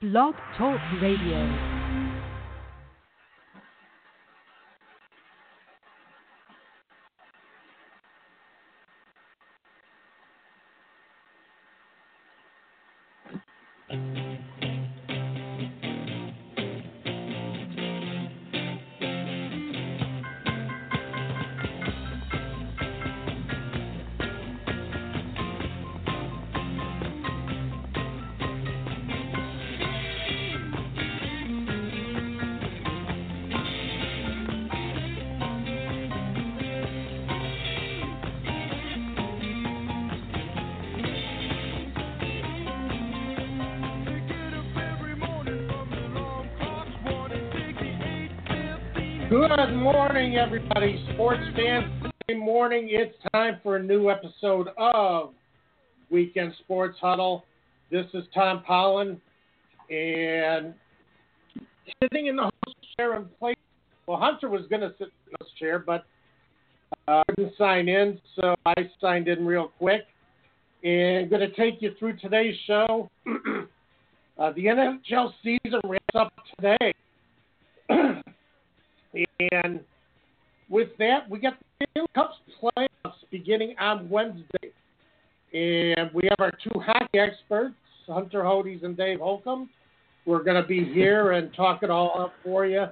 Blog Talk Radio. Morning, everybody. Sports fans, Good morning. It's time for a new episode of Weekend Sports Huddle. This is Tom Pollin, and sitting in the host chair and place. Well, Hunter was going to sit in the host chair, but uh, didn't sign in, so I signed in real quick. And going to take you through today's show. uh, the NHL season wraps up today. And with that, we got the Stanley Cup playoffs beginning on Wednesday. And we have our two hockey experts, Hunter Hodes and Dave Holcomb. We're going to be here and talk it all up for you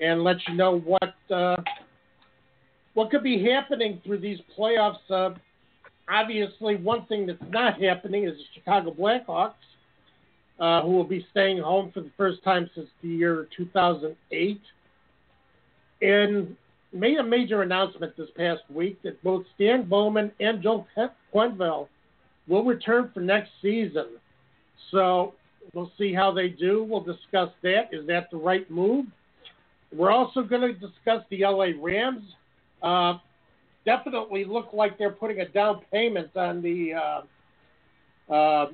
and let you know what uh, what could be happening through these playoffs. Uh, obviously, one thing that's not happening is the Chicago Blackhawks, uh, who will be staying home for the first time since the year 2008 and made a major announcement this past week that both Stan Bowman and Joe Quenneville will return for next season. So we'll see how they do. We'll discuss that. Is that the right move? We're also going to discuss the LA Rams. Uh, definitely look like they're putting a down payment on the uh, uh,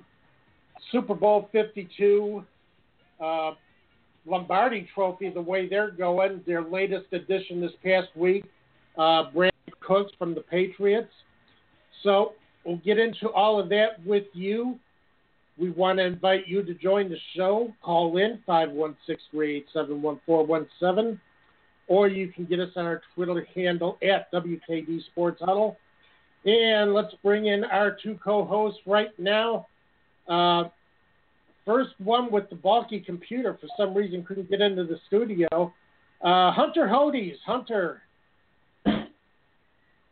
Super Bowl 52 uh, Lombardi Trophy the way they're going. Their latest addition this past week, uh, Brandin Cooks from the Patriots. So we'll get into all of that with you. We want to invite you to join the show. Call in 516-387-1417, or you can get us on our Twitter handle at WKD Sports Huddle. And let's bring in our two co-hosts right now. Uh, First one with the bulky computer for some reason couldn't get into the studio. Uh, Hunter Hodes. Hunter.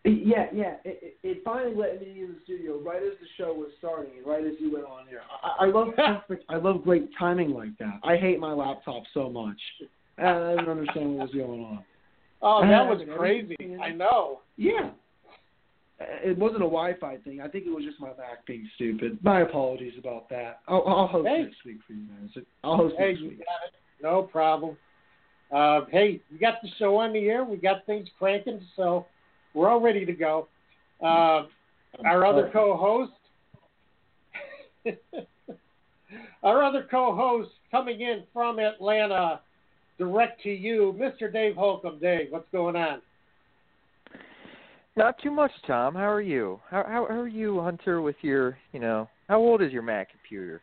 Yeah, yeah. It, it, finally let me in the studio right as the show was starting right as you went on here. I, I love perfect. I love great timing like that. I hate my laptop so much. I don't understand what was going on. Oh, that was crazy. I know. Yeah it wasn't a Wi-Fi thing. I think it was just my Mac being stupid. My apologies about that. I'll, I'll host hey. next week for you guys. I'll host hey, next week. No problem. Uh, hey, we got the show on the air. We got things cranking, so we're all ready to go. Uh, our other co-host, our other co-host coming in from Atlanta, direct to you, Mr. Dave Holcomb. Dave, what's going on? Not too much, Tom. How are you? How, how how are you, Hunter? With your, you know, how old is your Mac computer?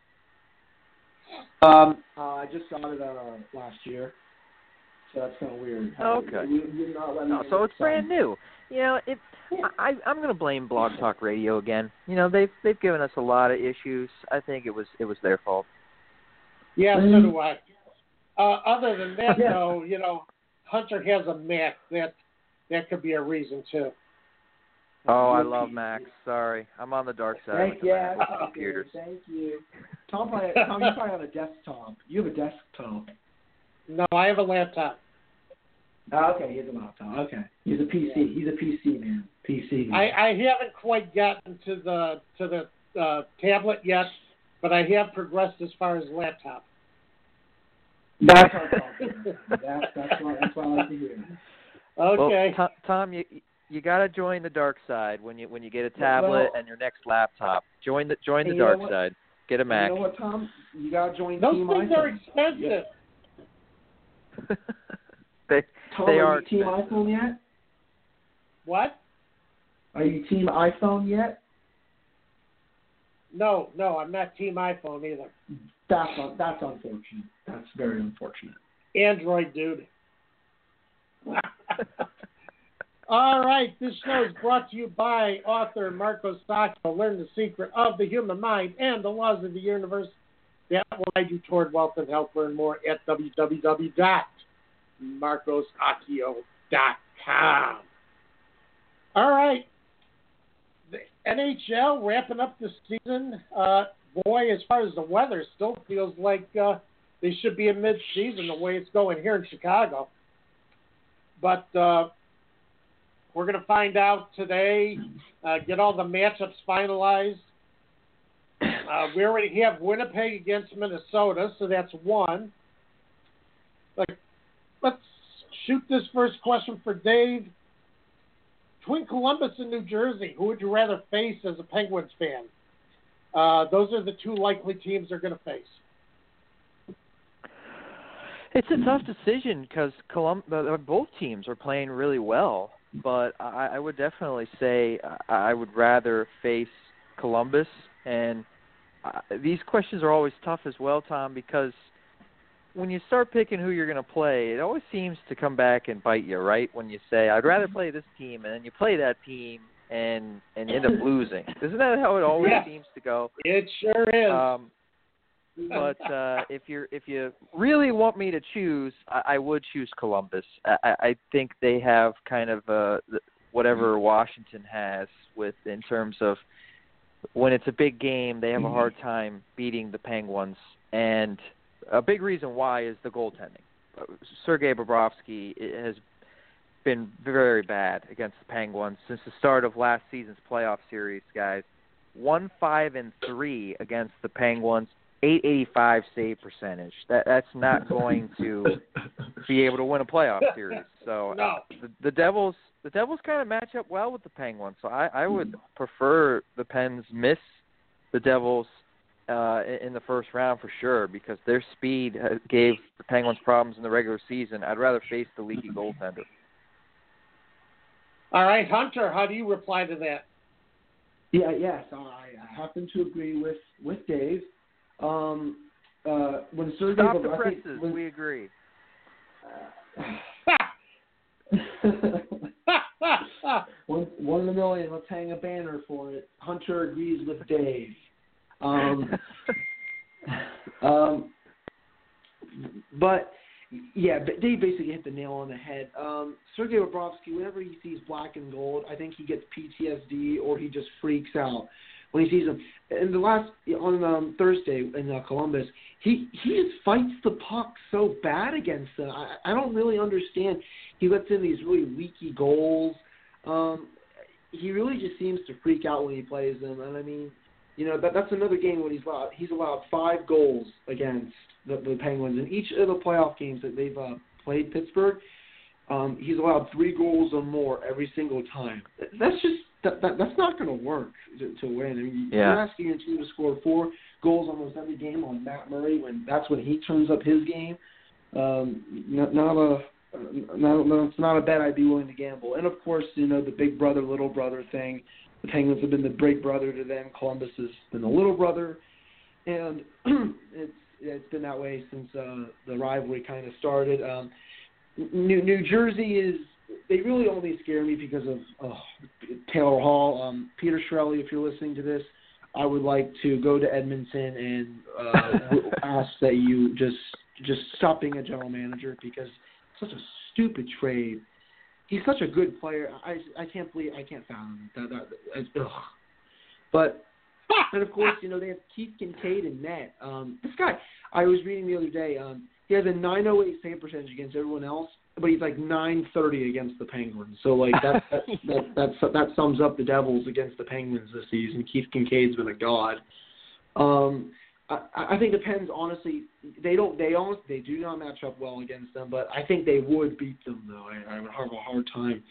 Um, uh, I just got it uh, last year, so that's kind of weird. okay. You, you no, so it's brand new. You know, it. I I'm going to blame Blog Talk Radio again. You know, they've they've given us a lot of issues. I think it was it was their fault. Yeah, so do I. Uh, other than that, yeah. though, you know, Hunter has a Mac. That that could be a reason too. Oh, I love Macs. Sorry, I'm on the dark side Thank, yeah, with computers. Thank you. Tom, probably, Tom, you're probably on a desktop. You have a desktop. No, I have a laptop. Oh, okay, he has a laptop. Okay, he's a PC. He's a PC man. PC. Man. I, I haven't quite gotten to the to the uh, tablet yet, but I have progressed as far as laptop. That's our that's that's what that's what I like to hear. Okay. Well, Tom, you you got to join the dark side when you when you get a tablet well, and your next laptop. Join the join the dark side. Get a Mac. You know what, Tom? You got to join Those Team things iPhone. are expensive. they Tom, they are are you Team iPhone yet? What? Are you Team iPhone yet? No, no, I'm not Team iPhone either. That's un- that's unfortunate. That's very unfortunate. Android dude. All right, this show is brought to you by author Marco Sacco. Learn the secret of the human mind and the laws of the universe that will guide you toward wealth and health. Learn more at www.marcosacchio.com. All right, the NHL wrapping up the season. Uh, boy, as far as the weather, still feels like uh, they should be in mid-season the way it's going here in Chicago. But uh, we're going to find out today, uh, get all the matchups finalized. Uh, we already have Winnipeg against Minnesota, so that's one. Let's shoot this first question for Dave. Between Columbus and New Jersey, who would you rather face as a Penguins fan? Uh, those are the two likely teams they're going to face. It's a tough decision because both teams are playing really well, but I, I would definitely say I would rather face Columbus. And uh, these questions are always tough as well, Tom, because when you start picking who you're going to play, it always seems to come back and bite you, right? When you say I'd rather play this team, and then you play that team and and end up losing. Isn't that how it always Yeah. seems to go? It sure is. Um, but uh, if you're if you really want me to choose, I, I would choose Columbus. I, I think they have kind of uh, whatever Washington has with in terms of when it's a big game, they have a hard time beating the Penguins, and a big reason why is the goaltending. Uh, Sergei Bobrovsky has been very bad against the Penguins since the start of last season's playoff series, guys. One five and three against the Penguins, eight eighty five save percentage. That that's not going to be able to win a playoff series. So No. uh, the, the Devils the Devils kind of match up well with the Penguins. So I, I would prefer the Pens miss the Devils uh, in in the first round for sure because their speed uh, gave the Penguins problems in the regular season. I'd rather face the leaky goaltender. All right, Hunter, how do you reply to that? Yeah, yes, I, I happen to agree with with Dave. Um, uh, when Sergei Stop the Bobrovsky- presses. when- We agree. one, one in a million. Let's hang a banner for it. Hunter agrees with Dave. Um, um, but yeah, but Dave basically hit the nail on the head. Um, Sergei Bobrovsky, whenever he sees black and gold, I think he gets PTSD or he just freaks out when he sees them. And the last on um, Thursday in uh, Columbus, he he just fights the puck so bad against them. I, I don't really understand. He lets in these really leaky goals. Um, he really just seems to freak out when he plays them. And I mean, you know, that that's another game when he's allowed he's allowed five goals against the, the Penguins in each of the playoff games that they've uh, played Pittsburgh. Um, he's allowed three goals or more every single time. That's just that, that that's not going to work to, to win. I mean, Yeah. you're asking your team to score four goals almost every game on Matt Murray when that's when he turns up his game. Um, not, not a not, no, it's not a bet I'd be willing to gamble. And of course, you know the big brother little brother thing. The Penguins have been the big brother to them. Columbus has been the little brother, and it's it's been that way since uh, the rivalry kind of started. Um, New New Jersey is they really only scare me because of oh, Taylor Hall. Um, Peter Chiarelli, if you're listening to this, I would like to go to Edmonton and uh, ask that you just just stop being a general manager because it's such a stupid trade. He's such a good player. I I can't believe I can't fathom that. that, that ugh. But and of course, you know they have Keith Kinkaid in net. Um, this guy, I was reading the other day. Um, he has a 908 save percentage against everyone else, but he's like 930 against the Penguins. So like that that that that, that sums up the Devils against the Penguins this season. Keith Kinkaid's been a god. Um, I, I think the Pens Honestly, they don't. They almost they do not match up well against them, but I think they would beat them though. I, I would have a hard time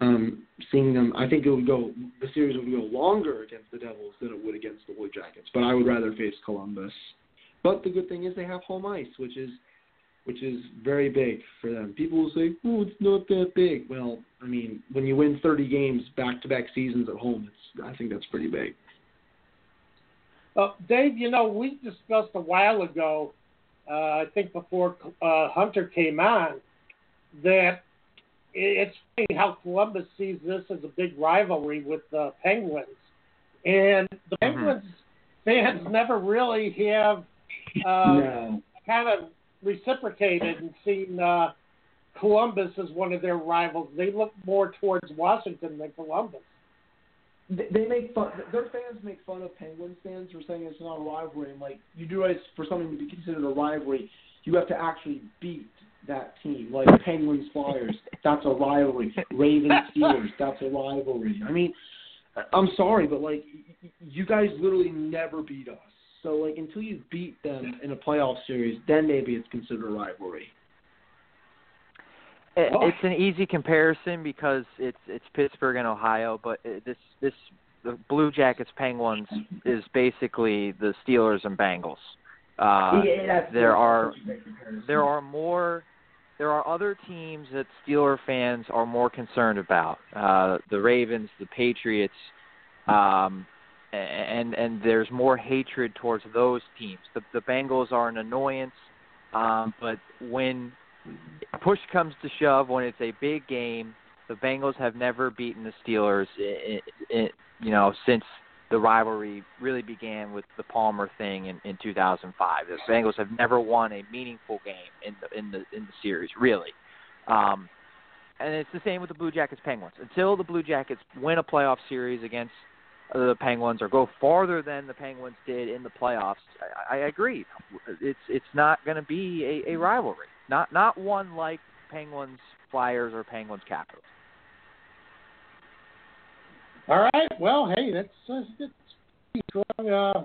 um, seeing them. I think it would go. The series would go longer against the Devils than it would against the Blue Jackets. But I would rather face Columbus. But the good thing is they have home ice, which is which is very big for them. People will say, "Oh, it's not that big." Well, I mean, when you win 30 games back-to-back seasons at home, it's I think that's pretty big. Uh, Dave, you know, we discussed a while ago, uh, I think before uh, Hunter came on, that it's funny how Columbus sees this as a big rivalry with the Penguins. And the Mhm. Penguins fans never really have uh, no. kind of reciprocated and seen uh, Columbus as one of their rivals. They look more towards Washington than Columbus. They they make fun. Their fans make fun of Penguins fans for saying it's not a rivalry. And like you do realize for something to be considered a rivalry, you have to actually beat that team. Like Penguins Flyers, that's a rivalry. Ravens Steelers, that's a rivalry. I mean, I- I'm sorry, but like y- y- you guys literally never beat us. So like until you beat them in a playoff series, then maybe it's considered a rivalry. It's an easy comparison because it's it's Pittsburgh and Ohio, but this this the Blue Jackets Penguins is basically the Steelers and Bengals. Uh, yeah, there are- such a big comparison. there are more there are other teams that Steeler fans are more concerned about. Uh, the Ravens, the Patriots, um, and and there's more hatred towards those teams. The the Bengals are an annoyance, um, but when push comes to shove, when it's a big game, the Bengals have never beaten the Steelers, i i i you know, since the rivalry really began with the Palmer thing in, in 2005. The Bengals have never won a meaningful game in the in the in the series, really. Um, and it's the same with the Blue Jackets Penguins. Until the Blue Jackets win a playoff series against the Penguins or go farther than the Penguins did in the playoffs, I, I agree. It's it's not going to be a, a rivalry. Not not one like Penguins Flyers or Penguins Capitals. All right. Well, hey, that's uh, that's pretty strong. Uh,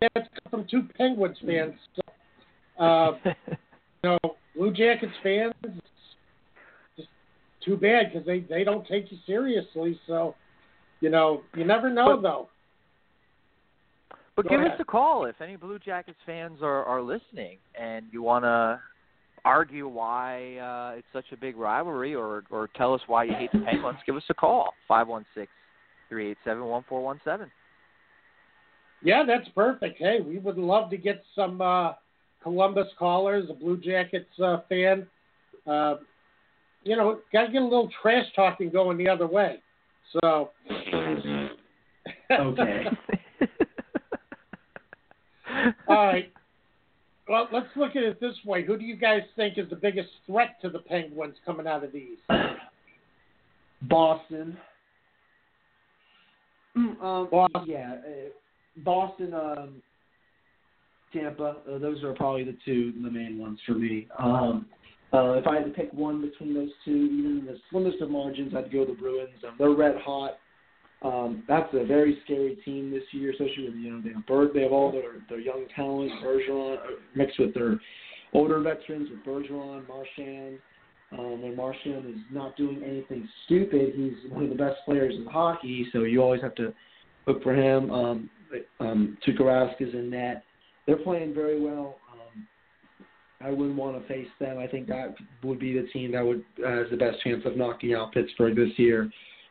that's from two Penguins fans. So, uh, you know, Blue Jackets fans, it's just too bad because they they don't take you seriously. So, you know, you never know But- though. But Go give ahead. us a call if any Blue Jackets fans are, are listening and you want to argue why uh, it's such a big rivalry or or tell us why you hate the Penguins. Give us a call five one six three eight seven one four one seven. Yeah, that's perfect. Hey, we would love to get some uh, Columbus callers, a Blue Jackets uh, fan. Uh, you know, got to get a little trash talking going the other way. So. Okay. All right. Well, let's look at it this way. Who do you guys think is the biggest threat to the Penguins coming out of these? Boston. Mm, Um, Boston. Yeah, uh, Boston, um, Tampa. Uh, those are probably the two, the main ones for me. Um, uh, if I had to pick one between those two, even in the slimmest of margins, I'd go the Bruins. Um, they're red hot. Um, that's a very scary team this year, especially with you know they have Bird, they have all their their young talent, Bergeron uh, mixed with their older veterans with Bergeron, Marchand. Um, and Marchand is not doing anything stupid. He's one of the best players in hockey, so you always have to look for him. Um, um, Tuukka Rask is in net. They're playing very well. I wouldn't want to face them. I think that would be the team that would uh, has the best chance of knocking out Pittsburgh this year,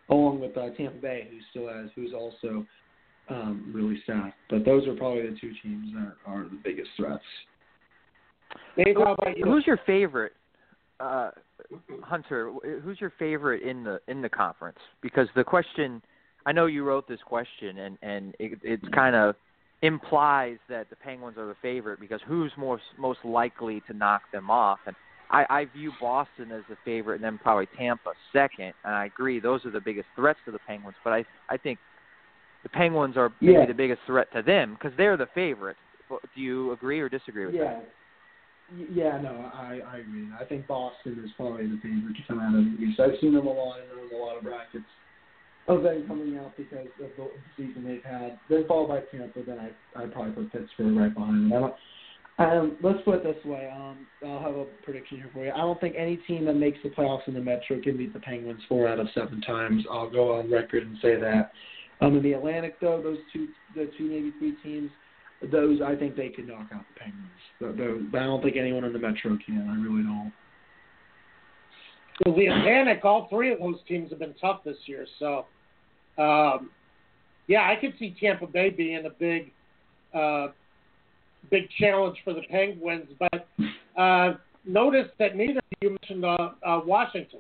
along with uh, Tampa Bay, who still has, who's also um, really stacked. But those are probably the two teams that are the biggest threats. Dave, how about you? Who's your favorite, uh, Hunter? Who's your favorite in the in the conference? Because the question, I know you wrote this question, and and it, it kind of implies that the Penguins are the favorite because who's most most likely to knock them off? And I, I view Boston as the favorite, and then probably Tampa second. And I agree, those are the biggest threats to the Penguins. But I I think the Penguins are maybe Yeah. the biggest threat to them because they're the favorite. Do you agree or disagree with that? Yeah. Y- Yeah, no, I, I agree. I think Boston is probably the favorite to come out of the East. I've seen them a lot there's a lot of brackets of them coming out because of the season they've had. Then followed by Tampa, then I I'd probably put Pittsburgh right behind them. Um, let's put it this way. Um, I'll have a prediction here for you. I don't think any team that makes the playoffs in the Metro can beat the Penguins four out of seven times. I'll go on record and say that. Um, in the Atlantic, though, those two, the two maybe three teams, those I think they could knock out the Penguins. But, I don't think anyone in the Metro can. I really don't. The Atlantic, all three of those teams have been tough this year. So, um, yeah, I could see Tampa Bay being a big uh, big challenge for the Penguins. But uh, notice that neither of you mentioned uh, uh, Washington.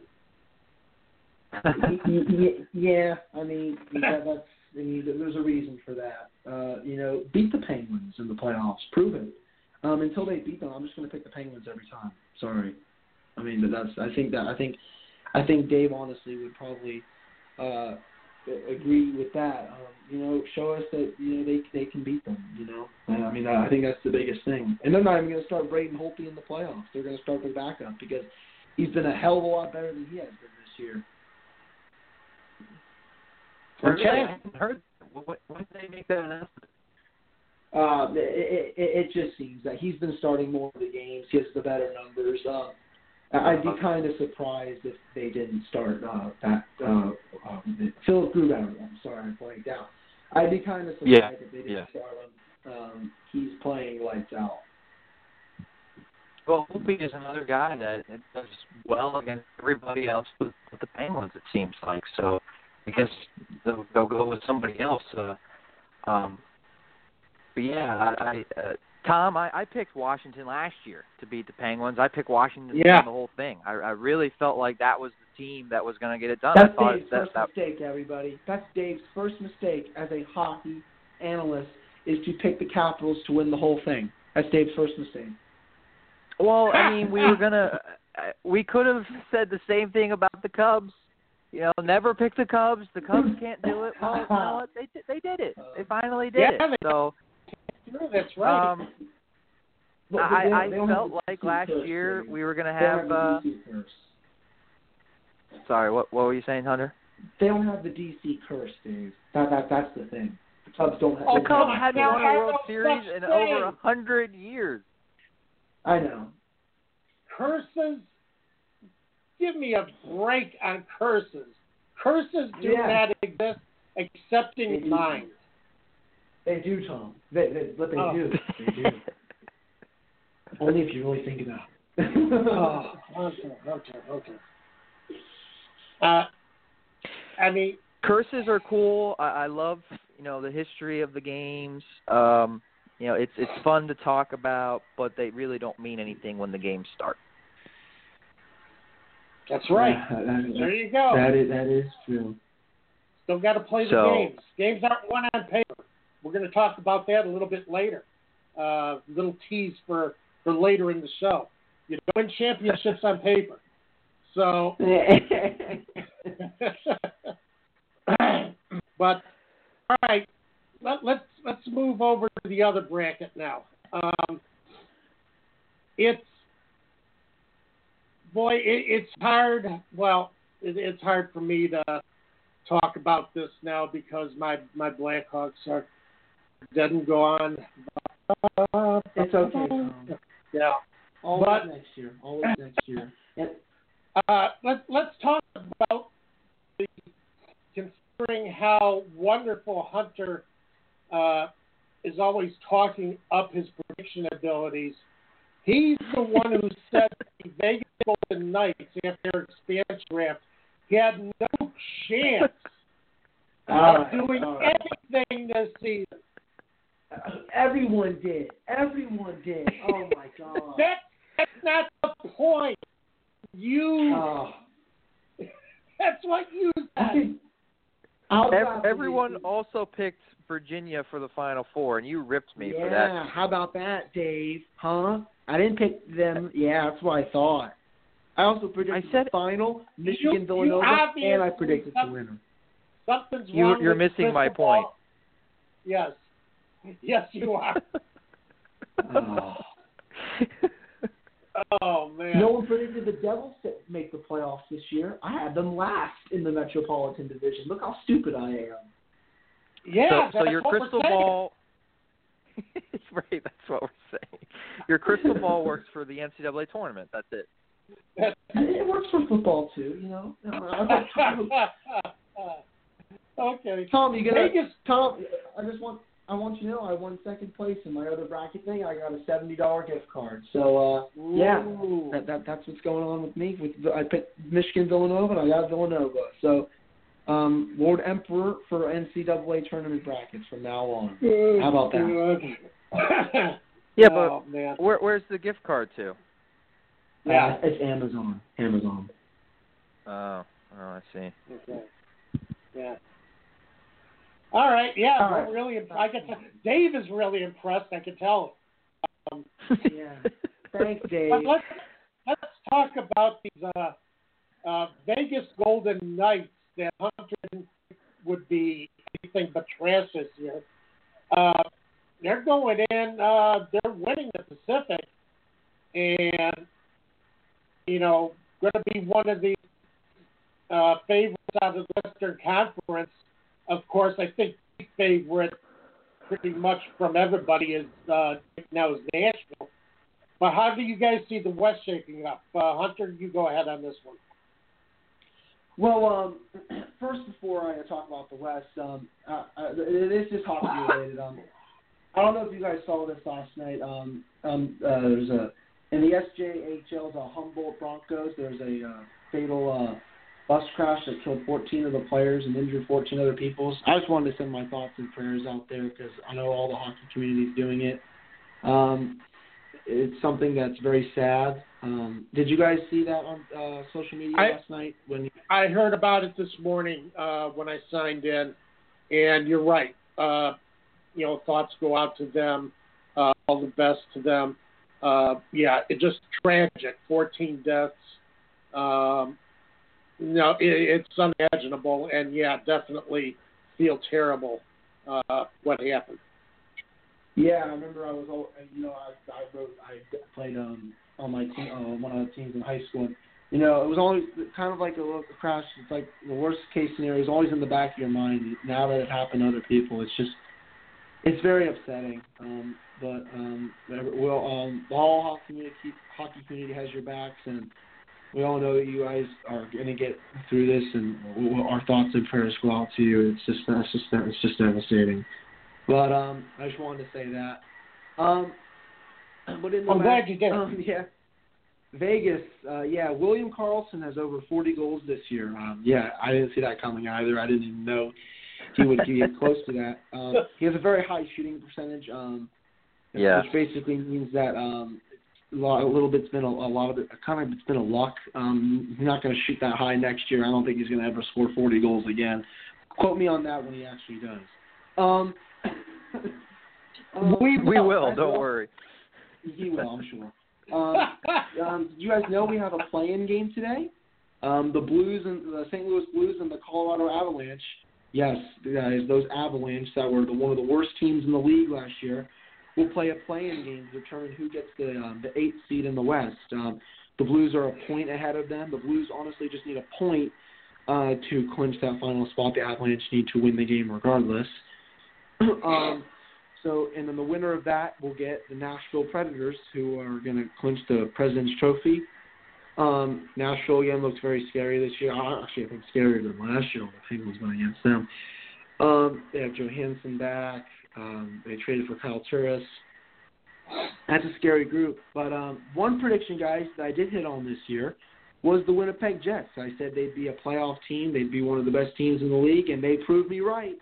yeah, I mean that, that's I mean there's a reason for that. Uh, you know, beat the Penguins in the playoffs, prove it. Um, until they beat them, I'm just going to pick the Penguins every time. Sorry. I mean, that's I think that I think I think Dave honestly would probably uh, agree with that. Um, you know, show us that you know they they can beat them. You know, and I mean I think that's the biggest thing. And they're not even going to start Braden Holtby in the playoffs. They're going to start their backup because he's been a hell of a lot better than he has been this year. Okay. I haven't heard. When, when did they make that announcement? Uh, it, it, it just seems that he's been starting more of the games. He has the better numbers. Um, I'd be kind of surprised if they didn't start uh, that. Uh, um, Philip Grubauer. I'm sorry, I blanked out. I'd be kind of surprised Yeah, if they didn't yeah. start him. Um, he's playing lights out. Well, Holtby is another guy that that does well against everybody else with, with the Penguins. It seems like so. I guess they'll, they'll go with somebody else. Uh, um, but yeah, I, I uh, Tom, I, I picked Washington last year to beat the Penguins. I picked Washington to Yeah. win the whole thing. I, I really felt like that was the team that was going to get it done. That's Dave's that, first that mistake, everybody. That's Dave's first mistake as a hockey analyst is to pick the Capitals to win the whole thing. That's Dave's first mistake. Well, I mean, we were gonna. uh, We could have said the same thing about the Cubs. You know, never pick the Cubs. The Cubs can't do it. Well, what? They they did it. They finally did Yeah, it. So Sure, that's right. um, But I, they I they felt like last curse, year we were gonna have. the uh curse. Sorry, what what were you saying, Hunter? They don't have the DC curse, Dave. That that that's the thing. The Cubs don't have. Oh, The they come don't Cubs have- hadn't now won have a World Series such in over a hundred years. I know. curses. Give me a break on curses. Curses do Yeah. not exist except They in do. Mind. They do, Tom. They, they but they Oh. do. They do. Only if you really think about it. Oh, okay, okay, okay. Uh, I mean, Curses are cool. I, I love you know the history of the games. Um, you know, it's it's fun to talk about, but they really don't mean anything when the games start. that's right. Yeah, that, There you go. that is that is true. Still got to play the So- games. Games aren't won on paper. We're going to talk about that a little bit later. Uh, little tease for for later in the show. You don't win championships on paper. So, but all right, let, let's let's move over to the other bracket now. Um, it's boy, it, it's hard. Well, it, it's hard for me to talk about this now because my my Blackhawks are dead and gone. It's okay. Yeah. Always But- next year. Always next year. And Uh, let, let's talk about the, considering how wonderful Hunter uh, is always talking up his prediction abilities. He's the one who said the Vegas Golden Knights after their expansion draft had no chance All of right, doing all right. anything this season. Everyone did. Everyone did. Oh my god. That, that's not the point. You, Oh. that's what you said. can- I'll Ev- gladly everyone also picked Virginia for the Final Four, and you ripped me yeah, for that. how about that, Dave? Huh? I didn't pick them. Yeah, that's what I thought. I also predicted I said- the final, Michigan, you Villanova, and I predicted the some- winner. Something's You- wrong you're with missing my ball. point. Yes. Yes, you are. Oh. oh man. No one predicted the Devils to make the playoffs this year. I had them last in the Metropolitan Division. Look how stupid I am. yeah. so, so your crystal saying. ball. right, that's what we're saying. Your crystal ball works for the NCAA tournament. That's it. That's- And it works for football too, you know. I've got Tom, okay. Tom, you gonna Vegas. Tom? I just want I want you to know I won second place in my other bracket thing. I got a seventy dollar gift card. So uh, yeah, that, that that's what's going on with me. With I picked Michigan Villanova and I got Villanova. So um, Lord Emperor for NCAA tournament brackets from now on. How about that? Yeah, oh, but man. where, where's the gift card to? Yeah. Uh, it's Amazon. Amazon. Oh, oh, I see. Okay. Yeah. All right. Yeah, All we're right. really. I can. Tell, Dave is really impressed. I can tell. Um, Yeah. Thanks, Dave. but let's let's talk about these uh, uh, Vegas Golden Knights that Hunter would be anything but trash this year. Uh, they're going in. Uh, they're winning the Pacific, and you know, going to be one of the uh, favorites out of the Western Conference. Of course, I think favorite pretty much from everybody is uh, now is Nashville. But how do you guys see the West shaping up? Uh, Hunter, you go ahead on this one. Well, um, first before I talk about the West, um, uh, uh, this is hockey related. Um, I don't know if you guys saw this last night. Um, um, uh, there's a in the SJHL, the Humboldt Broncos. There's a uh, fatal uh, bus crash that killed 14 of the players and injured 14 other people. I just wanted to send my thoughts and prayers out there because I know all the hockey community is doing it. Um, it's something that's very sad. Um, did you guys see that on uh, social media I- last night when I heard about it this morning uh, when I signed in, and you're right. Uh, you know, thoughts go out to them. Uh, all the best to them. Uh, yeah, it just tragic. 14 deaths. Um, no, it, it's unimaginable, and yeah, definitely feel terrible uh, what happened. Yeah, I remember I was, you know, I, I wrote, I played um on my team, uh, one of the teams in high school. And, you know, it was always kind of like a little crash. It's like the worst case scenario is always in the back of your mind. Now that it happened to other people, it's just, it's very upsetting. Um, but um, well, um, the whole hockey community, hockey community has your backs, and we all know that you guys are going to get through this, and our thoughts and prayers go out to you. It's just, it's just, it's just devastating. But um, I just wanted to say that. Um, but in the I'm West- glad you did. Um, yeah. Vegas, uh, yeah. William Karlsson has over 40 goals this year. Um, yeah, I didn't see that coming either. I didn't even know he would get close to that. Um, he has a very high shooting percentage. Um, Yeah. Which basically means that um, a, lot, a little bit's been a, a lot of it. Kind of it's been a luck. Um, he's not going to shoot that high next year. I don't think he's going to ever score 40 goals again. Quote me on that when he actually does. Um, um, We We will. Don't well- worry. He will, I'm sure. Um, um, you guys know we have a play-in game today? Um, the Blues and the St. Louis Blues and the Colorado Avalanche. Yes, guys, those Avalanche that were the, one of the worst teams in the league last year will play a play-in game to determine who gets the um, the eighth seed in the West. Um, the Blues are a point ahead of them. The Blues honestly just need a point uh, to clinch that final spot. The Avalanche need to win the game regardless. um, so, and then the winner of that will get the Nashville Predators, who are going to clinch the President's Trophy. Um, Nashville again looks very scary this year. Actually, I think scarier than last year when the Penguins went against them. Um, they have Johansen back. Um, they traded for Kyle Turris. That's a scary group. But um, one prediction, guys, that I did hit on this year was the Winnipeg Jets. I said they'd be a playoff team. They'd be one of the best teams in the league, and they proved me right.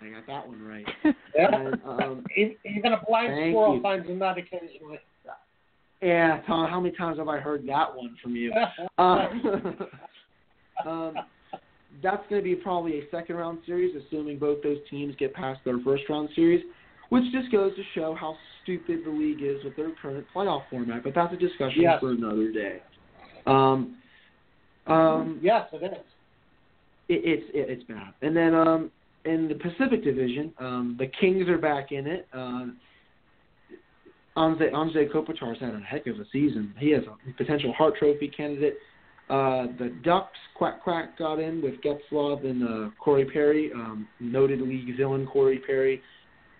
I got that one right. Yeah. And, um, Even a blind squirrel you. finds a nut occasionally. yeah, Tom, how many times have I heard that one from you? Uh, um, that's going to be probably a second round series, assuming both those teams get past their first round series, which just goes to show how stupid the league is with their current playoff format. But that's a discussion Yes. for another day. Um, um, yes, it is. it, it's it, it's bad. And then um, in the Pacific Division, um, the Kings are back in it. Uh, Anze Anze Kopitar's had a heck of a season. He has a potential Hart Trophy candidate. Uh, the Ducks, Quack Quack got in with Getzlaf and uh, Corey Perry, um, noted league villain Corey Perry.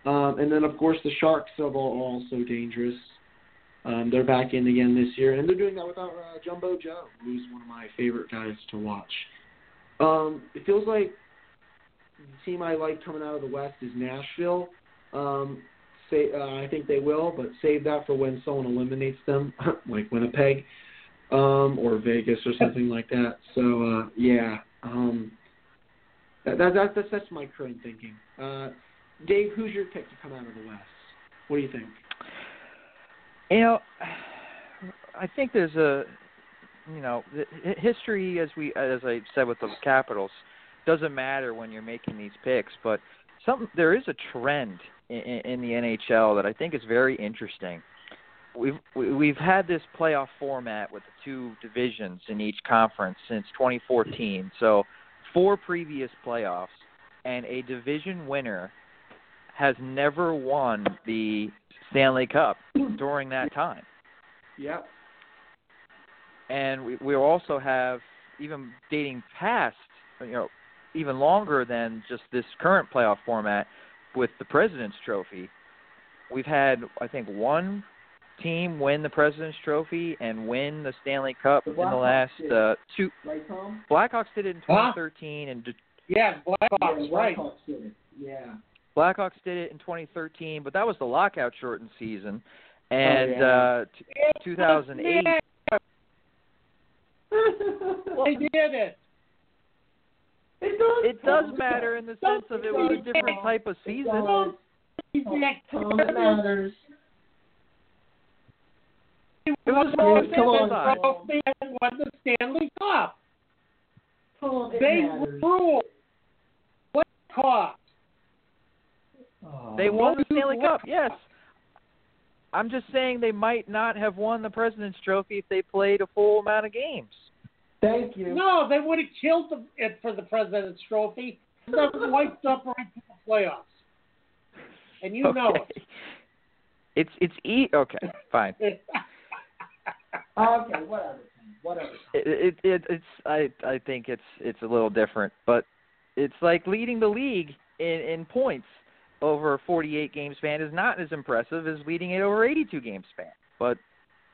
Um, and then, of course, the Sharks are also dangerous. Um, they're back in again this year, and they're doing that without uh, Jumbo Joe, who's one of my favorite guys to watch. Um, it feels like the team I like coming out of the West is Nashville. Um, say, uh, I think they will, but save that for when someone eliminates them, like Winnipeg um, or Vegas or something like that. So uh, yeah, um, That, that, that's that's my current thinking. Uh, Dave, who's your pick to come out of the West? What do you think? You know, I think there's a, you know, history as we as I said with the Capitals doesn't matter when you're making these picks, but some there is a trend in, in the NHL that I think is very interesting. We've we've had this playoff format with the two divisions in each conference since 2014. So four previous playoffs, and a division winner has never won the Stanley Cup during that time. Yep. And we we also have even dating past, you know, even longer than just this current playoff format with the President's Trophy. We've had I think one team win the President's Trophy and win the Stanley Cup The in the last uh, two. Right, Tom? Blackhawks did it in Huh? 2013 and De- Yeah, Blackhawks, yeah, right. Blackhawks did it. Yeah. Blackhawks did it in 2013, but that was the lockout shortened season. And yeah. uh, t- 2008. They did it. It does. It does matter in the sense of it was a different type of It season. does. Tom, it matters. It was more Come on, Trophy and won the Stanley Cup. Tom, They matters. rule. What cost? Oh. They won the What do you Stanley Cup, yes. I'm just saying they might not have won the President's Trophy if they played a full amount of games. Thank you. No, they would have killed the, it for the President's Trophy. They wiped up right to the playoffs. And you know Okay. It's it's e okay, fine. Okay, whatever. Whatever. It, it it it's I I think it's it's a little different, but it's like leading the league in in points over a 48 game span is not as impressive as leading it over 82 game span. But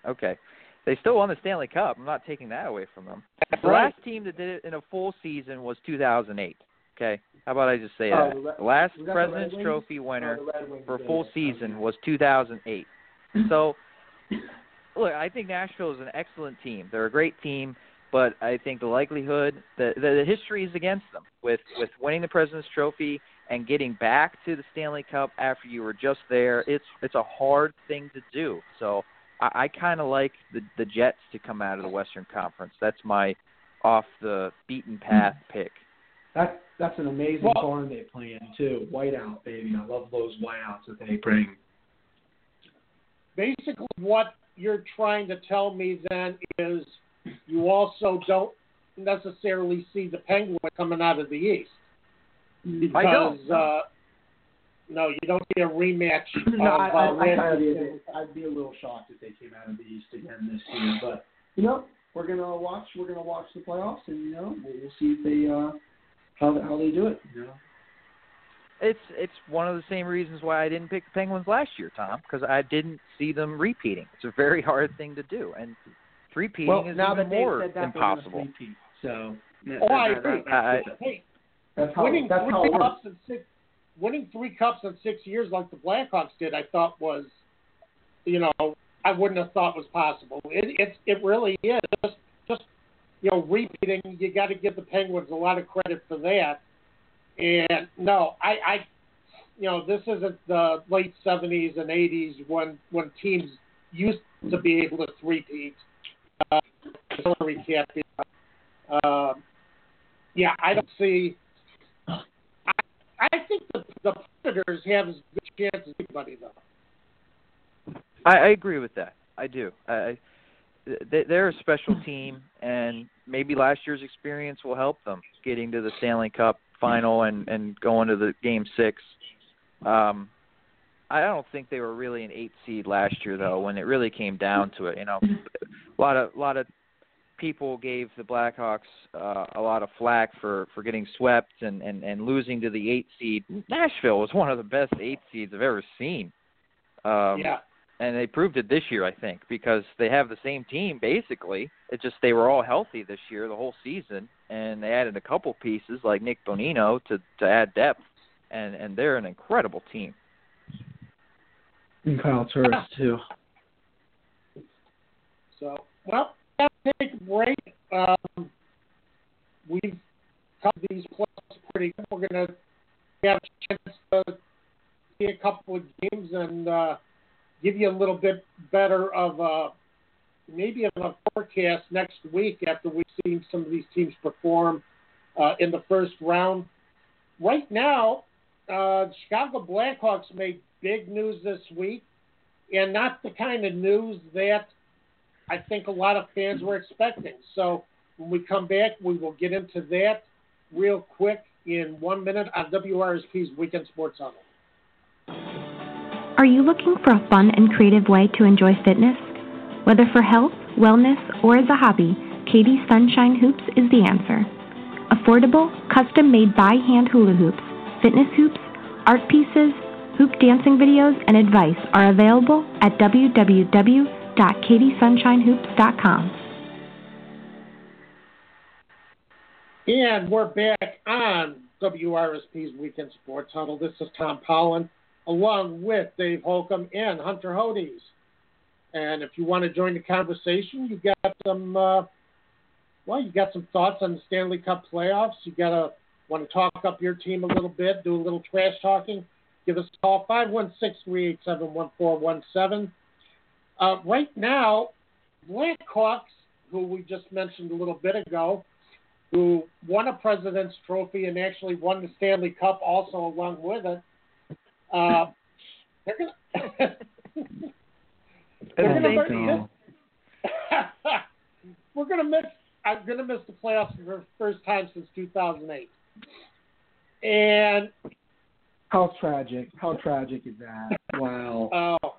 okay, they still won the Stanley Cup. I'm not taking that away from them. The Right. last team that did it in a full season was 2008. Okay, how about I just say Oh, that? the last President's Trophy winner Oh, the Red Wings for a full season was 2008. So, look, I think Nashville is an excellent team. They're a great team, but I think the likelihood, the the, the history is against them with with winning the President's Trophy and getting back to the Stanley Cup after you were just there. It's it's a hard thing to do. So, I, I kind of like the the Jets to come out of the Western Conference. That's my off the beaten path mm-hmm. pick. That's that's an amazing Well- barn they play in too. Whiteout, baby. I love those whiteouts that they bring. Basically, what you're trying to tell me then is you also don't necessarily see the Penguins coming out of the East. Because, I don't. Uh, no, you don't see a rematch no, of I, uh, I, I Randy kind of be a Savage. bit, I'd be a little shocked if they came out of the East again this year. But you know, we're gonna watch. We're gonna watch the playoffs, and you know, we'll, we'll see if they uh how how they do it. You know. It's it's one of the same reasons why I didn't pick the Penguins last year, Tom, because I didn't see them repeating. It's a very hard thing to do, and repeating well, is now even more said that, impossible. They're repeat, so. that- Oh, I that- agree. that- I- that's, Hey, that's how winning that's how three it works. cups in six, winning three cups in six years like the Blackhawks did, I thought was, you know, I wouldn't have thought was possible. It it it really is just just you know repeating. You got to give the Penguins a lot of credit for that. And no, I I you know this isn't the late seventies and eighties when when teams used to be able to three-peat. Uh. Uh, yeah, I don't see. I, I think the, the Predators have as good a chance as anybody, though. I, I agree with that. I do. I, they, they're a special team, and maybe last year's experience will help them getting to the Stanley Cup final and and going to the Game Six. Um, I don't think they were really an eight seed last year, though. When it really came down to it, you know, a lot of a lot of people gave the Blackhawks uh, a lot of flack for for getting swept and and and losing to the eight seed. Nashville was one of the best eight seeds I've ever seen. Um, yeah, and they proved it this year, I think, because they have the same team basically. It just they were all healthy this year, the whole season, and they added a couple pieces like Nick Bonino to to add depth, and and they're an incredible team. And Kyle Turris too. So well, big take a break. Um, we've covered these plays pretty good. We're gonna have a chance to see a couple of games and uh, give you a little bit better of a maybe of a forecast next week after we've seen some of these teams perform uh, in the first round. Right now, uh, Chicago Blackhawks made big news this week, and not the kind of news that I think a lot of fans were expecting. So when we come back, we will get into that real quick in one minute on WRSP's Weekend Sports Huddle. Are you looking for a fun and creative way to enjoy fitness? Whether for health, wellness, or as a hobby, Katie's Sunshine Hoops is the answer. Affordable, custom made by hand hula hoops, fitness hoops, art pieces, hoop dancing videos, and advice are available at www.katiesunshinehoops.com. And we're back on WRSP's Weekend Sports Huddle. This is Tom Pollin, along with Dave Holcomb and Hunter Hodes. And if you want to join the conversation, you got some, uh, well, you got some thoughts on the Stanley Cup playoffs. You got to want to talk up your team a little bit, do a little trash talking. Give us a call 516-387-1417. Uh, right now, Blackhawks, who we just mentioned a little bit ago, who won a President's Trophy and actually won the Stanley Cup also along with it. Uh, they're gonna. they're gonna miss, we're gonna miss. I'm gonna miss the playoffs for the first time since 2008. And how tragic! How tragic is that? Wow. Oh,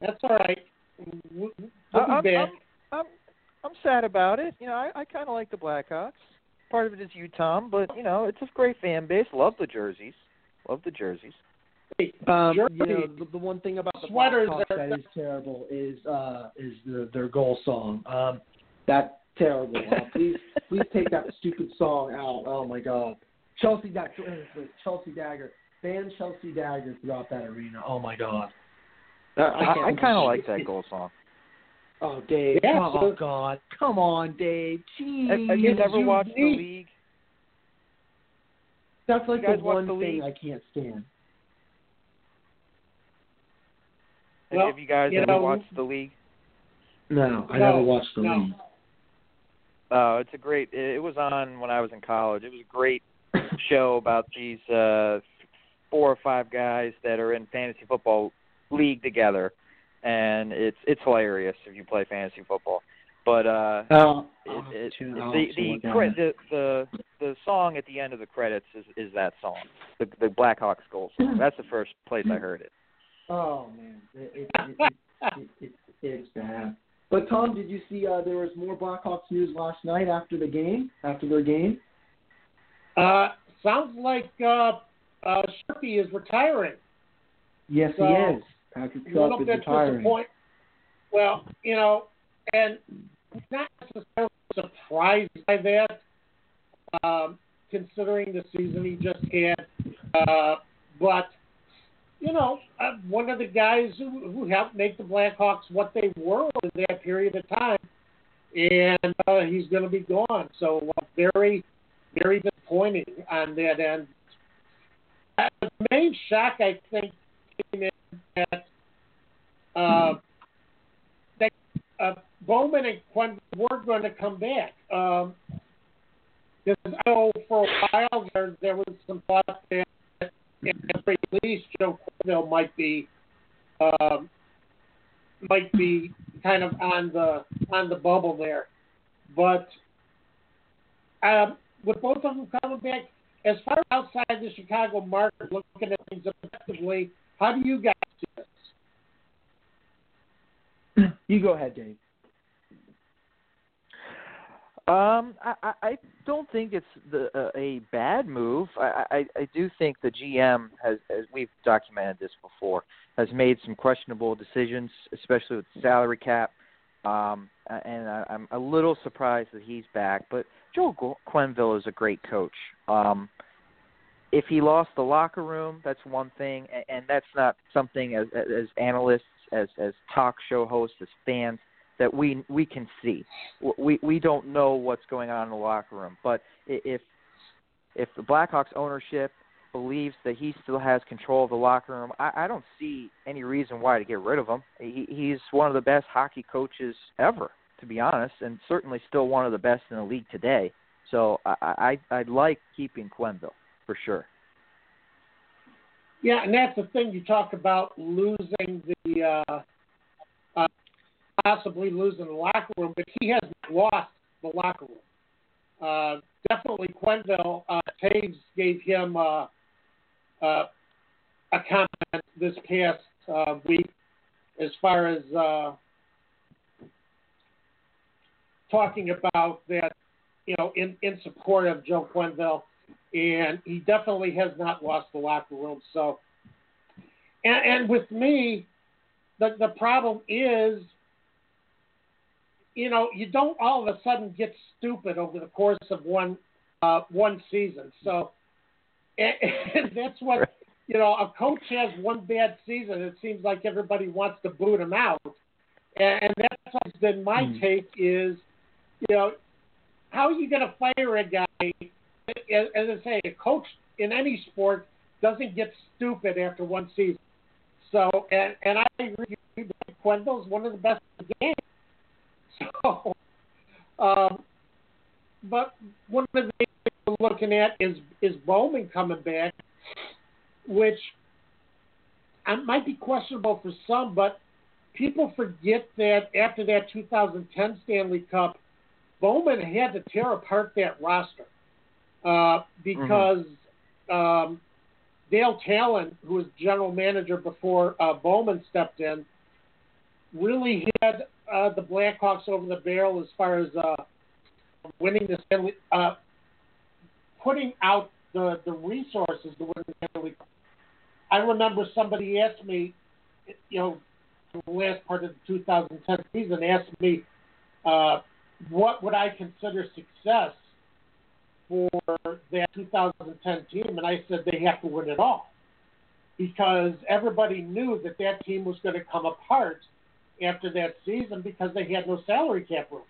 that's all right. We'll, we'll I'm. I'm, I'm, I'm sad about it. You know, I, I kind of like the Blackhawks. Part of it is you, Tom, but you know, it's a great fan base. Love the jerseys. Love the jerseys. Um, Jersey. you know, the, the one thing about the Sweaters Blackhawks that is terrible is uh, is the, their goal song. Um, that's terrible. Uh, please, please take that stupid song out. Oh my God, Chelsea that Chelsea Dagger, ban Chelsea Dagger throughout that arena. Oh my God. I, I, I kind of like that goal song. Oh, Dave. Yeah, oh so- God. Come on, Dave. Jeez. Have, have you never you watched the league? That's like the one the thing league? I can't stand. Have- Well, have you guys you ever know- watched the league? No, I No, never watched the no. league. Oh, it's a great. It, it was on when I was in college. It was a great show about these uh four or five guys that are in fantasy football league together, and it's it's hilarious if you play fantasy football. But uh, Oh, it, it, tune- the the, cre- the the the song at the end of the credits is is that song, the the Blackhawks goal song. That's the first place I heard it. Oh man, it, it, it, it, it, it, it's bad. But Tom, did you see uh, there was more Blackhawks news last night after the game? After their game? Uh, sounds like uh, uh, Sharpie is retiring. Yes, So, he is. Patrick Sharp is retiring. Well, you know, and not necessarily surprised by that, um, considering the season he just had. Uh, but you know, uh, one of the guys who, who helped make the Blackhawks what they were in that period of time, and uh, he's going to be gone. So uh, very, very disappointing on that end. Uh, the main shock, I think, came in that uh, that uh, Bowman and Quinn were going to come back. Um, because I know for a while there there was some thought that at very least Joe Quenneville might be um, might be kind of on the on the bubble there, but um, with both of them coming back, as far outside the Chicago market, looking at things objectively, how do you guys see this? You go ahead, Dave. Um, I, I don't think it's the uh, a bad move. I, I I do think the GM has, as we've documented this before, has made some questionable decisions, especially with the salary cap. Um, and I, I'm a little surprised that he's back. But Joe Quenneville is a great coach. Um, if he lost the locker room, that's one thing, and, and that's not something as as analysts, as as talk show hosts, as fans that we we can see. We we don't know what's going on in the locker room, but i- if if the Blackhawks ownership believes that he still has control of the locker room, I, I don't see any reason why to get rid of him. He, he's one of the best hockey coaches ever, to be honest, and certainly still one of the best in the league today. So I, I I'd like keeping Quenneville for sure. Yeah, and that's the thing you talk about losing the uh, possibly losing the locker room, but he hasn't lost the locker room. Uh, definitely Quenneville Uh, Toews gave him uh, uh, a comment this past uh, week as far as uh, talking about that, you know, in, in support of Joe Quenneville, and he definitely has not lost the locker room. So, and, and with me, the the problem is, you know, you don't all of a sudden get stupid over the course of one uh, one season. So, and, and that's what you know. A coach has one bad season. It seems like everybody wants to boot him out, and, and that's always been my mm. take. Is you know, how are you going to fire a guy? As, as I say, a coach in any sport doesn't get stupid after one season. So, and, and I agree. Quenneville's one of the best in the game. So, um, but one of the things we're looking at is is Bowman coming back, which I might be questionable for some, but people forget that after that 2010 Stanley Cup, Bowman had to tear apart that roster uh, because mm-hmm. um, Dale Tallon, who was general manager before uh, Bowman stepped in, really had uh, the Blackhawks over the barrel as far as uh, winning the Stanley, uh, putting out the, the resources to win the Stanley Cup. I remember somebody asked me, you know, the last part of the 2010 season, asked me, uh, what would I consider success for that 2010 team? And I said they have to win it all because everybody knew that that team was going to come apart after that season because they had no salary cap room.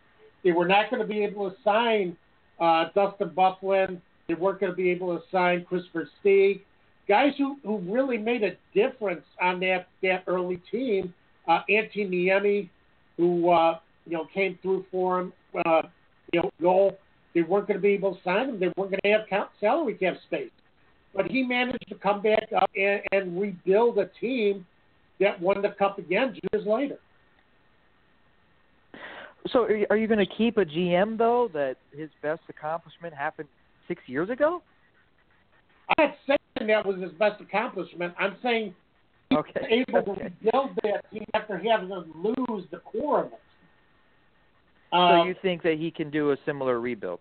They were not going to be able to sign uh, Dustin Byfuglien. They weren't going to be able to sign Kris Versteeg. Guys who, who really made a difference on that, that early team. Uh, Antti Niemi, who uh, you know came through for him, uh, you know, goal. They weren't going to be able to sign him. They weren't going to have cap, salary cap space. But he managed to come back up and, and rebuild a team that won the cup again years later. So, are you going to keep a GM though that his best accomplishment happened six years ago? I'm not saying that was his best accomplishment. I'm saying he okay. was able okay. to rebuild that team after having them lose the core of it. So um, you think that he can do a similar rebuild?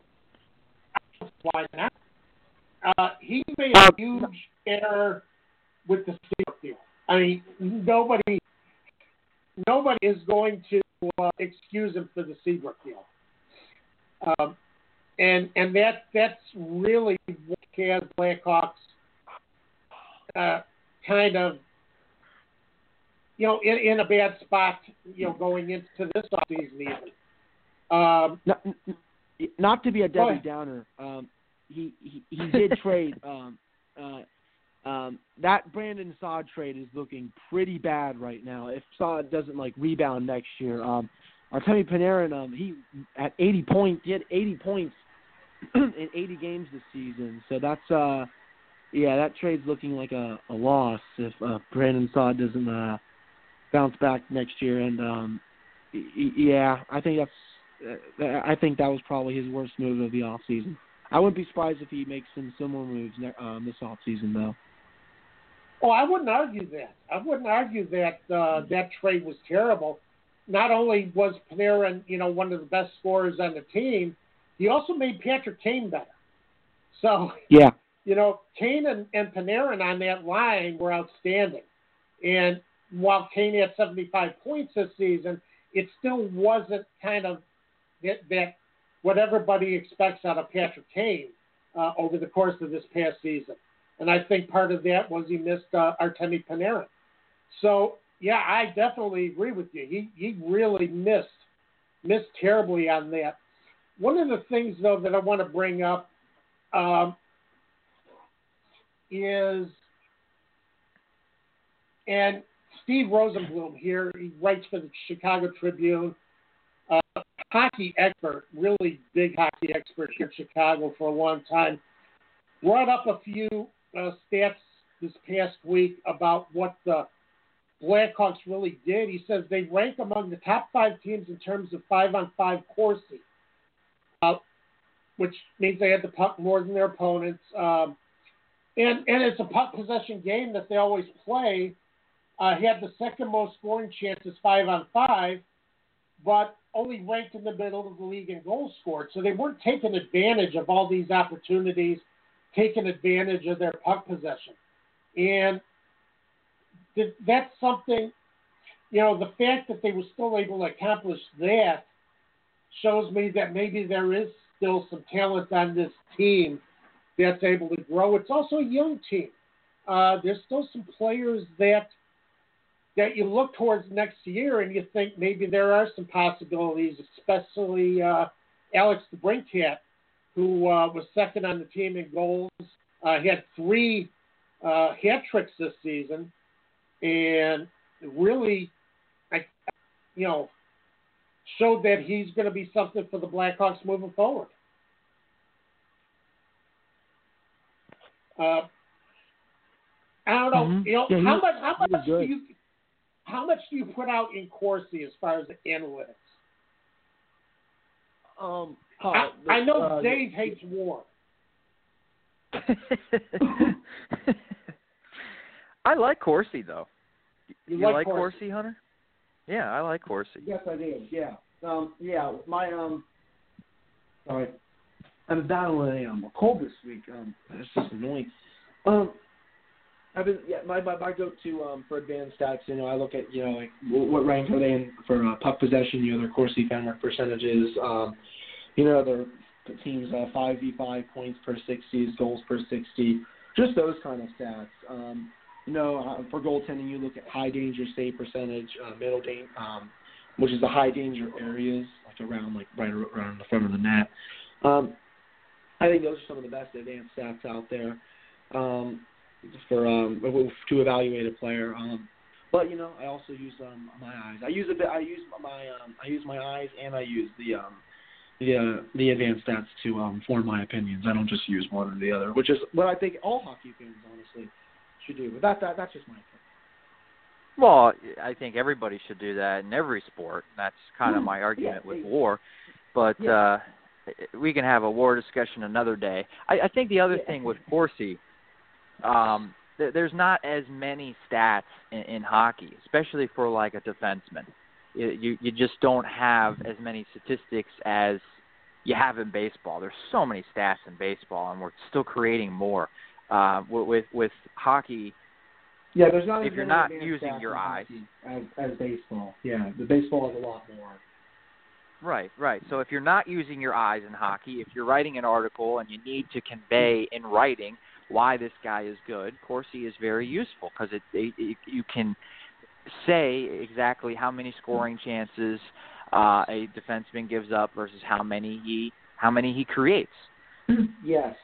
Why not? Uh, he made a huge error with the Seabrook deal. I mean, nobody, nobody is going to uh, excuse him for the Seabrook deal. Um, and and that that's really what has Blackhawks uh, kind of you know in, in a bad spot you know going into this offseason even. Um, not, not to be a Debbie Downer, um, he, he he did trade. Um, uh, um, that Brandon Saad trade is looking pretty bad right now. If Saad doesn't like rebound next year, um, Artemi Panarin, um, he at 80 points, he had 80 points in 80 games this season. So that's uh, yeah, that trade's looking like a, a loss if uh, Brandon Saad doesn't uh, bounce back next year. And um, yeah, I think that's uh, I think that was probably his worst move of the off season. I wouldn't be surprised if he makes some similar moves um, this off season, though. Oh, I wouldn't argue that. I wouldn't argue that uh, that trade was terrible. Not only was Panarin, you know, one of the best scorers on the team, he also made Patrick Kane better. So yeah, you know, Kane and, and Panarin on that line were outstanding. And while Kane had 75 points this season, it still wasn't kind of that, that what everybody expects out of Patrick Kane uh, over the course of this past season. And I think part of that was he missed uh, Artemi Panarin. So yeah, I definitely agree with you. He he really missed missed terribly on that. One of the things though that I want to bring up, um, is, and Steve Rosenbloom here, he writes for the Chicago Tribune, uh, hockey expert, really big hockey expert here in Chicago for a long time, brought up a few uh, stats this past week about what the Blackhawks really did. He says they rank among the top five teams in terms of five on five Corsi, uh, which means they had the puck more than their opponents. Um, and, and it's a puck possession game that they always play. Uh, he had the second most scoring chances five on five, but only ranked in the middle of the league in goals scored. So they weren't taking advantage of all these opportunities, taking advantage of their puck possession. And that's something, you know, the fact that they were still able to accomplish that shows me that maybe there is still some talent on this team that's able to grow. It's also a young team. Uh, there's still some players that that you look towards next year and you think maybe there are some possibilities, especially uh, Alex DeBrincat, who uh, was second on the team in goals. Uh, he had three uh, hat tricks this season and really, I, you know, showed that he's going to be something for the Blackhawks moving forward. Uh, I don't know. Mhm. You know Yeah, how much? How he was much do you? How much do you put out in Corsi as far as the analytics? Um, I, I know uh, Dave hates war. I like Corsi though. You, You like Corsi? Corsi, Hunter? Yeah, I like Corsi. Yes, I did. Yeah. Um. Yeah. My um. Sorry. I'm battling a, um, a cold this week. Um. It's just annoying. Um. I've been yeah. My my, my go to um for advanced stats. You know, I look at you know like wh- what rank are they in for uh, puck possession. You know, their Corsi fan mark percentages. Um. You know, their teams uh five v five points per sixty, goals per sixty. Just those kind of stats. Um. You know, uh, for goaltending, you look at high danger save percentage, uh, middle danger, um, which is the high danger areas, like around like right around the front of the net. Um, I think those are some of the best advanced stats out there um, for um, to evaluate a player. Um, but you know, I also use um, my eyes. I use a bit. I use my um, I use my eyes and I use the um, the uh, the advanced stats to um, form my opinions. I don't just use one or the other, which is what I think all hockey fans honestly should do. But that, that that's just my opinion. Well, I think everybody should do that in every sport. That's kind of my argument yeah, with war. But Yeah. uh we can have a war discussion another day. I, I think the other Yeah. thing with Corsi, um, th- there's not as many stats in, in hockey, especially for like a defenseman. You, you just don't have as many statistics as you have in baseball. There's so many stats in baseball, and we're still creating more. Uh, with with, hockey, Yeah, there's not. If as you're not using your eyes. as as baseball. Yeah, the baseball is a lot more. Right, right. So if you're not using your eyes in hockey, if you're writing an article and you need to convey in writing why this guy is good, Corsi is very useful because it, it, it you can say exactly how many scoring chances uh, a defenseman gives up versus how many he how many he creates. yes,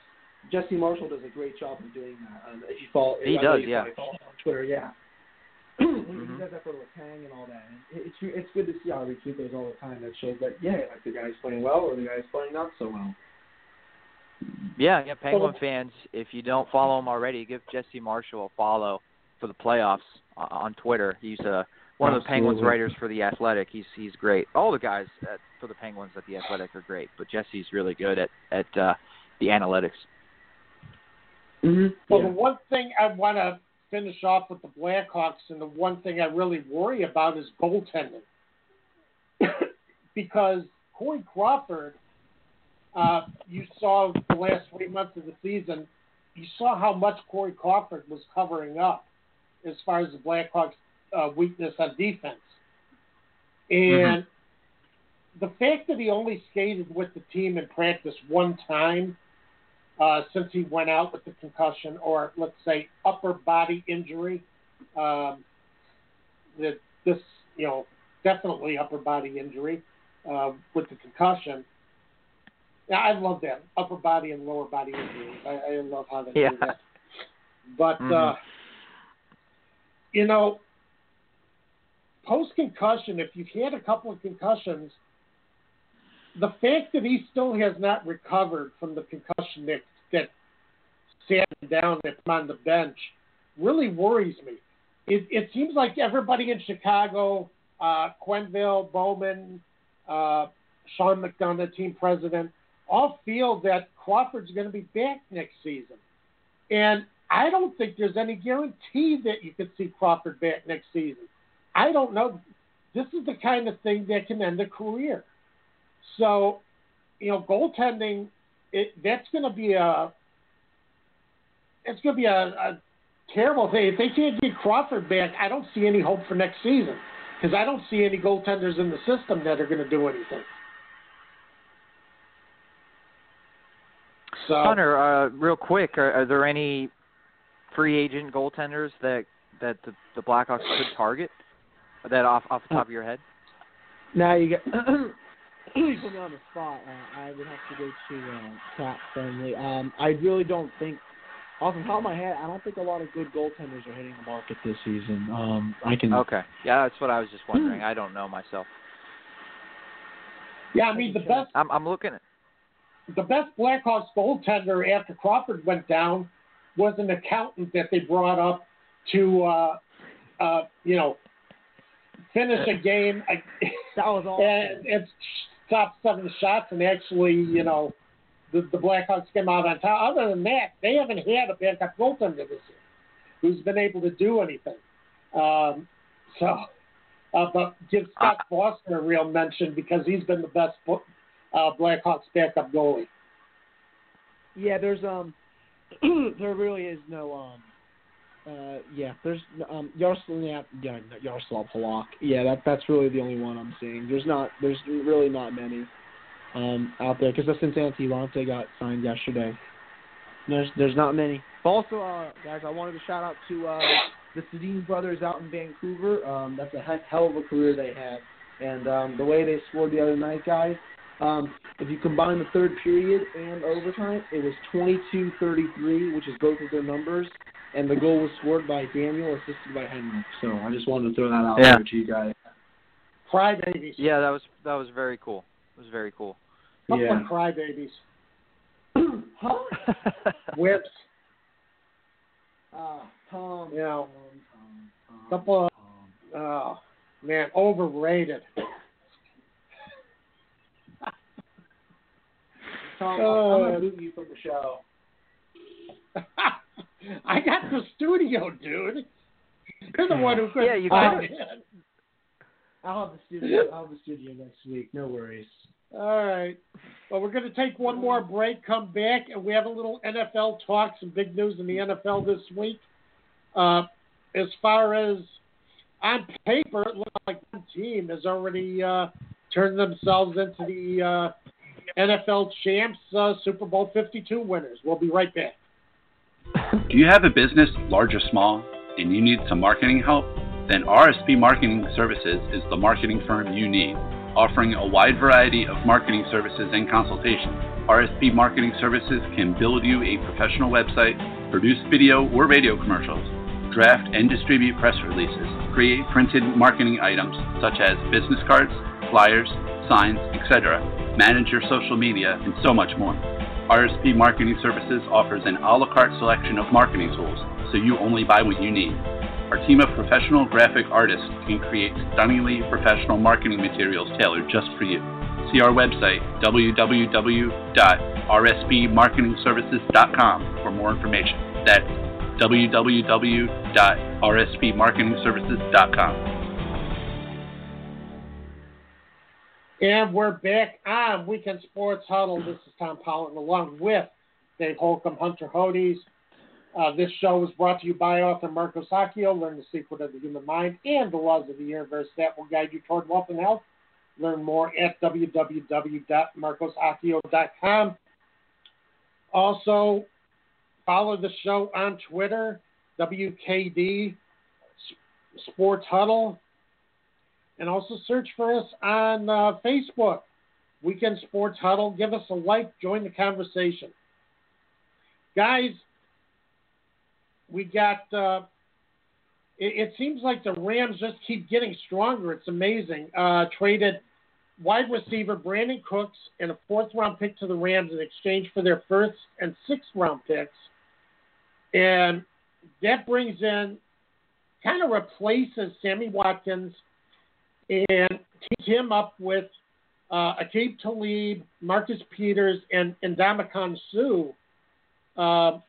Jesse Marshall does a great job of doing that. Um, if you follow, He I does, yeah. follow on Twitter, yeah. He Mhm. does that for Letang and all that. And it's it's good to see how he retweet those all the time. That shows that yeah, like the guy's playing well or the guy's playing not so well. Yeah, yeah. Penguin fans, if you don't follow him already, give Jesse Marshall a follow for the playoffs uh, on Twitter. He's uh, one of the Penguins writers for the Athletic. He's he's great. All the guys at, for the Penguins at the Athletic are great, but Jesse's really good at at uh, the analytics. Mm-hmm. Well, the one thing I want to finish off with the Blackhawks, and the one thing I really worry about is goaltending, because Corey Crawford, uh, you saw the last three months of the season, you saw how much Corey Crawford was covering up as far as the Blackhawks' uh, weakness on defense, and the fact that he only skated with the team in practice one time uh, since he went out with the concussion or let's say upper body injury. Um, that this, you know, definitely upper body injury uh, with the concussion. Yeah, I love that upper body and lower body injuries. I, I love how they Yeah. do that. But Mhm. uh, you know, post concussion, if you've had a couple of concussions, the fact that he still has not recovered from the concussion that that sat him down and on the bench really worries me. It, it seems like everybody in Chicago, uh, Quenneville, Bowman, uh, John McDonough, team president, all feel that Crawford's going to be back next season. And I don't think there's any guarantee that you could see Crawford back next season. I don't know. This is the kind of thing that can end a career. So, you know, goaltending, it, that's going to be a it's going to be a, a terrible thing. If they can't get Crawford back, I don't see any hope for next season because I don't see any goaltenders in the system that are going to do anything. So, Hunter, uh, real quick, are, are there any free agent goaltenders that that the, the Blackhawks could target? That off off the top of your head? Now you get you put me on the spot. Uh, I would have to go to uh, cap friendly. Um, I really don't think, off the top of my head, I don't think a lot of good goaltenders are hitting the market this season. Um, I can. Okay, yeah, that's what I was just wondering. I don't know myself. yeah, I mean the best I'm I'm looking at. the best Blackhawks goaltender after Crawford went down was an accountant that they brought up to, uh, uh, you know, finish a game That was all. and, and stop seven shots and actually, you know, the, the Blackhawks came out on top. Other than that, they haven't had a backup goaltender this year who's been able to do anything. Um, so, uh, but give Scott Foster a real mention because he's been the best uh, Blackhawks backup goalie. Yeah, there's um, there really is no um, uh, yeah, there's um Yaroslav, yeah, yeah, Yaroslav Halak. Yeah, that that's really the only one I'm seeing. There's not, there's really not many um out there because since Cincinnati Lante got signed yesterday. There's there's not many. But also, uh, guys, I wanted to shout out to uh the Sedin brothers out in Vancouver. Um, that's a heck, hell of a career they have, and um, the way they scored the other night, guys. Um, if you combine the third period and overtime, it was 22-33, which is both of their numbers, and the goal was scored by Daniel, assisted by Henrik. So I just wanted to throw that out Yeah. there to you guys. Crybabies. Yeah, that was that was very cool. It was very cool. Couple Yeah. of crybabies. huh? Whips. Uh, Tom. You know, Tom, Tom, Tom, couple of, Tom. oh, man, overrated. Tom, Oh. I'm gonna boot you from the show. I got the studio, dude. You're the one who couldn't Yeah, you find could. it. I'll have the studio. I'll have the studio next week. No worries. All right. Well, we're going to take one more break, come back, and we have a little NFL talk, some big news in the NFL this week. Uh, as far as on paper, it looks like one team has already uh, turned themselves into the uh, NFL champs, uh, Super Bowl 52 winners. We'll be right back. Do you have a business, large or small, and you need some marketing help? Then RSP Marketing Services is the marketing firm you need, offering a wide variety of marketing services and consultation. RSP Marketing Services can build you a professional website, produce video or radio commercials, draft and distribute press releases, create printed marketing items such as business cards, flyers, signs, etc., manage your social media, and so much more. RSP Marketing Services offers an a la carte selection of marketing tools, so you only buy what you need. Our team of professional graphic artists can create stunningly professional marketing materials tailored just for you. See our website, www.rspmarketingservices.com, for more information. That's www.rspmarketingservices.com. And we're back on Weekend Sports Huddle. This is Tom Pollin along with Dave Holcomb, Hunter Hodes. Uh, this show is brought to you by author Marco Sacchio. Learn the secret of the human mind and the laws of the universe that will guide you toward wealth and health. Learn more at www.marcosacchio.com. Also, follow the show on Twitter, WKD Sports Huddle. And also search for us on uh, Facebook, Weekend Sports Huddle. Give us a like, join the conversation. Guys, we got. Uh, it, it seems like the Rams just keep getting stronger. It's amazing. Uh, traded wide receiver Brandin Cooks and a fourth round pick to the Rams in exchange for their first and sixth round picks. And that brings in, kind of replaces Sammy Watkins and teams him up with uh, Aqib Talib, Marcus Peters, and, and Ndamukong Suh. Uh,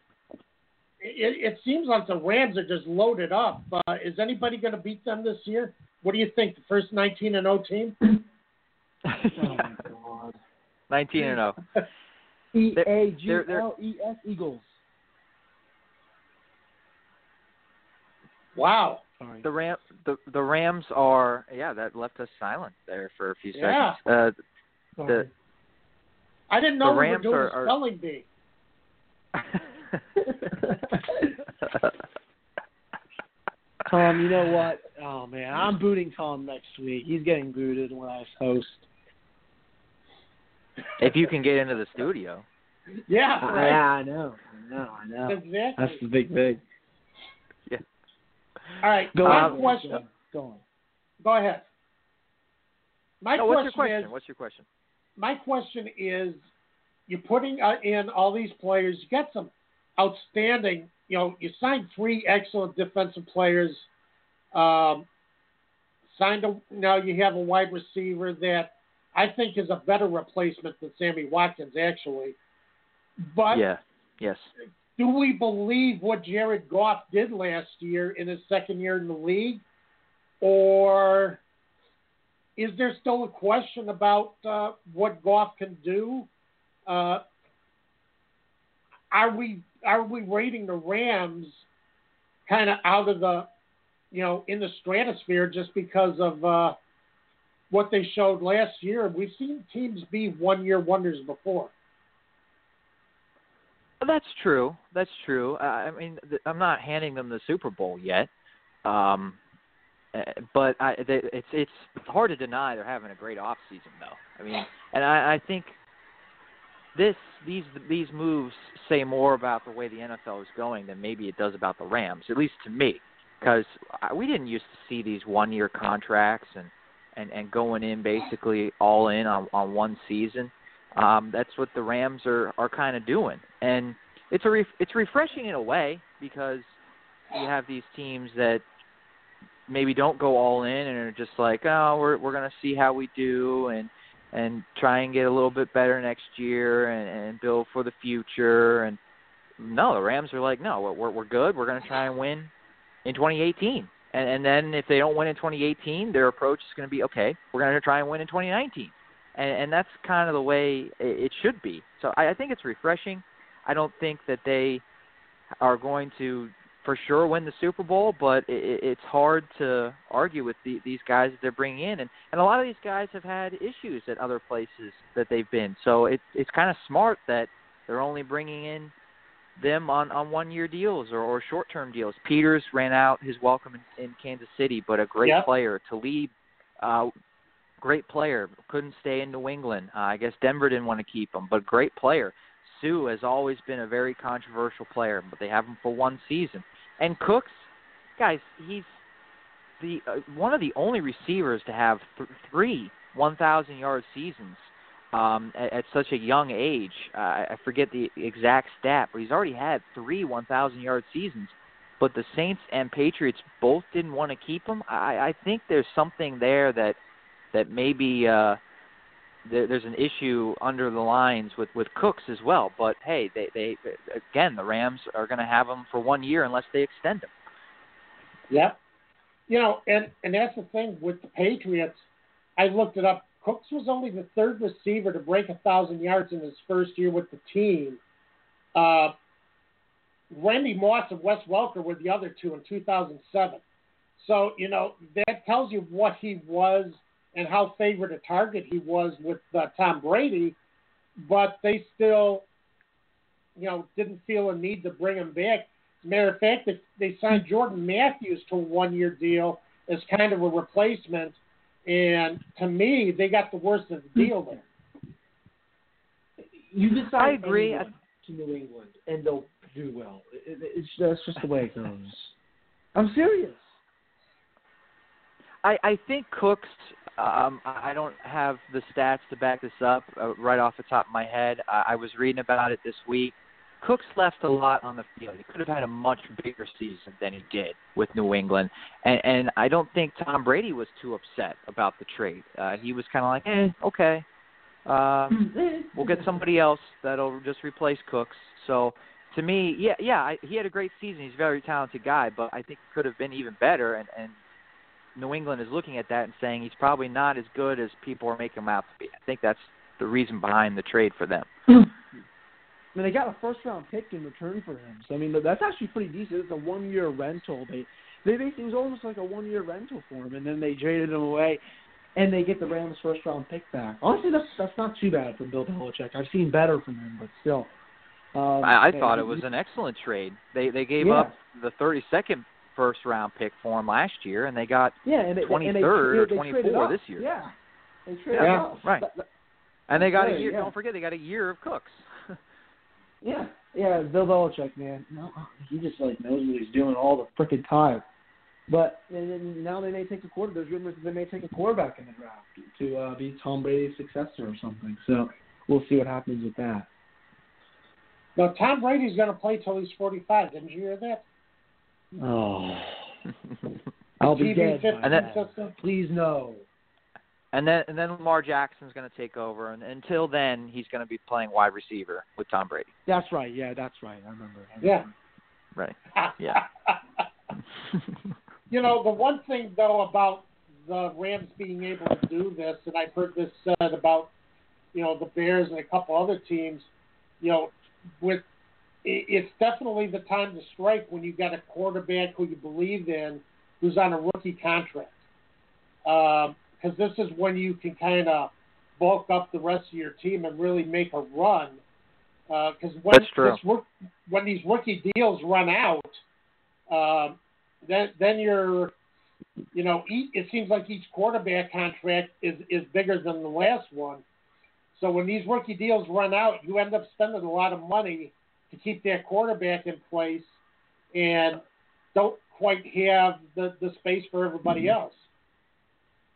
it, it, seems like the Rams are just loaded up. Uh, is anybody going to beat them this year? What do you think? The first 19 and 0 team? oh my god. 19 and 0. E A G L E S Eagles. Wow. Sorry. The Ram the the Rams are yeah that left us silent there for a few Yeah. seconds. Uh, the I didn't know The we were Rams doing are- are- spelling bee. Tom, you know what? Oh man, I'm booting Tom next week. He's getting booted when I host. if you can get into the studio. Yeah, Yeah. I know. I know. I know. Exactly. That's the big thing. All right. Go my on. question. Go on. Go ahead. My no, what's your question, question? is. What's your question? My question is, you're putting uh, in all these players. You got some outstanding. You know, you signed three excellent defensive players. Um, signed a now you have a wide receiver that I think is a better replacement than Sammy Watkins actually. But yeah. Yes. Do we believe what Jared Goff did last year in his second year in the league, or is there still a question about uh, what Goff can do? Uh, are we are we rating the Rams kind of out of the you know in the stratosphere just because of uh, what they showed last year? We've seen teams be one year wonders before. That's true. That's true. I mean, I'm not handing them the Super Bowl yet, um, uh, but I, they, it's it's hard to deny they're having a great off season, though. I mean, and I, I think this these these moves say more about the way the NFL is going than maybe it does about the Rams, at least to me, because we didn't used to see these one year contracts and and and going in basically all in on on one season. Um, that's what the Rams are are kind of doing, and it's a ref- it's refreshing in a way because you have these teams that maybe don't go all in and are just like, oh, we're we're gonna see how we do and and try and get a little bit better next year and, and build for the future. And no, the Rams are like, no, we're we're good. We're gonna try and win in 2018. And, and then if they don't win in 2018, their approach is going to be okay. We're going to try and win in 2019 and, and that's kind of the way it, should be. So I, I think it's refreshing. I don't think that they are going to for sure win the Super Bowl, but it, it's hard to argue with the, these guys that they're bringing in, and and a lot of these guys have had issues at other places that they've been. So it, it's kind of smart that they're only bringing in them on on one year deals or, or short term deals. Peters ran out his welcome in, in Kansas City, but a great Yep. player. Talib uh, great player. Couldn't stay in New England. Uh, I guess Denver didn't want to keep him, but great player. Suh has always been a very controversial player, but they have him for one season. And Cooks, guys, he's the uh, one of the only receivers to have th- three 1,000 yard seasons um, at, at such a young age. Uh, I forget the exact stat, but he's already had three 1,000 yard seasons. But the Saints and Patriots both didn't want to keep him. I, I think there's something there that that maybe uh, there, there's an issue under the lines with with Cooks as well. But hey, they they again the Rams are going to have him for one year unless they extend him. Yep. You know, and and that's the thing with the Patriots. I looked it up. Cooks was only the third receiver to break a thousand yards in his first year with the team. Uh, Randy Moss and Wes Welker were the other two in 2007. So you know that tells you what he was and how favored a target he was with uh, Tom Brady. But they still, you know, didn't feel a need to bring him back. As a matter of fact, they, they signed Jordan Matthews to a one-year deal as kind of a replacement, and to me, they got the worst of the deal there. You decide I agree. anyone to New England, and they'll do well. It, it, it's that's just the way it goes. I'm serious. I I think Cooks. Um, I don't have the stats to back this up uh, right off the top of my head. I, I was reading about it this week. Cooks left a lot on the field. He could have had a much bigger season than he did with New England, and, and I don't think Tom Brady was too upset about the trade. Uh, he was kind of like, "Eh, okay, um, we'll get somebody else that'll just replace Cooks." So to me, yeah, yeah, I, he had a great season. He's a very talented guy, but I think he could have been even better. And, and New England is looking at that and saying he's probably not as good as people are making him out to be. I think that's the reason behind the trade for them. I mean, they got a first round pick in return for him. So I mean, that's actually pretty decent. It's a one year rental. They they basically it was almost like a one year rental for him, and then they traded him away, and they get the Rams first round pick back. Honestly, that's that's not too bad for Bill Belichick. I've seen better from him, but still. Um, I, I thought it was an excellent trade. They they gave yeah. up the 32nd first round pick for him last year, and they got yeah, and they, 23rd or they 24 this year. Yeah, they traded Yeah, up. right. That- that- And they got a year. yeah. Don't forget, they got a year of Cooks. Yeah, yeah, Bill Belichick, man. No, he just like knows what he's doing all the frickin' time. But and then now they may take a quarter. There's rumors that they may take a quarterback in the draft to uh, be Tom Brady's successor or something. So we'll see what happens with that. Now, Tom Brady's going to play till he's 45. Didn't you hear that? Oh, I'll be TV dead. And then. system. Please no. and then and then Lamar Jackson's going to take over, and until then, he's going to be playing wide receiver with Tom Brady. That's right. Yeah, that's right. I remember. I remember. Yeah. Right. Yeah. you know, the one thing though about the Rams being able to do this, and I've heard this said about, you know, the Bears and a couple other teams, you know, with i- it's definitely the time to strike when you've got a quarterback who you believe in, who's on a rookie contract, because this is when you can kind of bulk up the rest of your team and really make a run. Because when this when these rookie deals run out, um, then then you're, you know, each, it seems like each quarterback contract is is bigger than the last one. So when these rookie deals run out, you end up spending a lot of money to keep that quarterback in place, and don't quite have the the space for everybody else.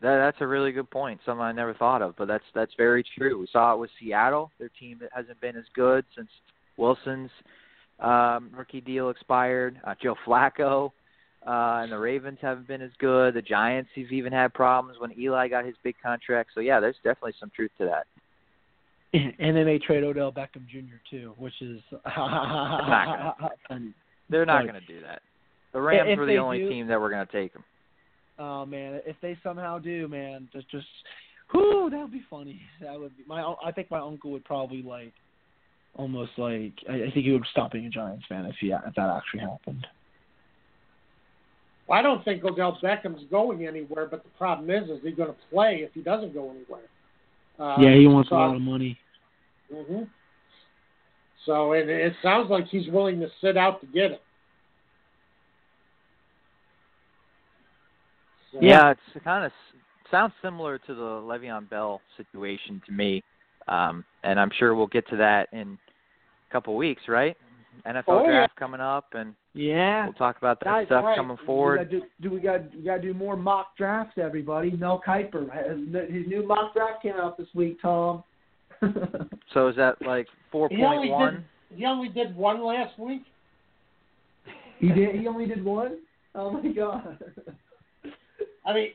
That, that's a really good point. Something I never thought of, but that's that's very true. We saw it with Seattle. Their team that hasn't been as good since Wilson's um, rookie deal expired. Uh, Joe Flacco uh, and the Ravens haven't been as good. The Giants have even had problems when Eli got his big contract. So yeah, there's definitely some truth to that. And they may trade Odell Beckham Jr. too, which is not funny. They're not going to do that. The Rams If were the only do- team that were going to take him. Oh man, if they somehow do, man, just just, whoo, that would be funny. That would be my. I think my uncle would probably like, almost like, I, I think he would stop being a Giants fan if he if that actually happened. Well, I don't think Odell Beckham's going anywhere, but the problem is, is he going to play if he doesn't go anywhere. Uh, yeah, he wants so, a lot of money. Hmm So it, it sounds like he's willing to sit out to get it. So, Yeah, it's kind of sounds similar to the Le'Veon Bell situation to me, um, and I'm sure we'll get to that in a couple weeks, right? NFL Oh, yeah. draft coming up, and Yeah. we'll talk about that Guys, stuff right. coming We forward. gotta do, do we got we gotta do more mock drafts, everybody. Mel Kiper, has, his new mock draft came out this week, Tom. So is that like He only 4.1? did he only did one last week. he did. He only did one. Oh my god. I mean,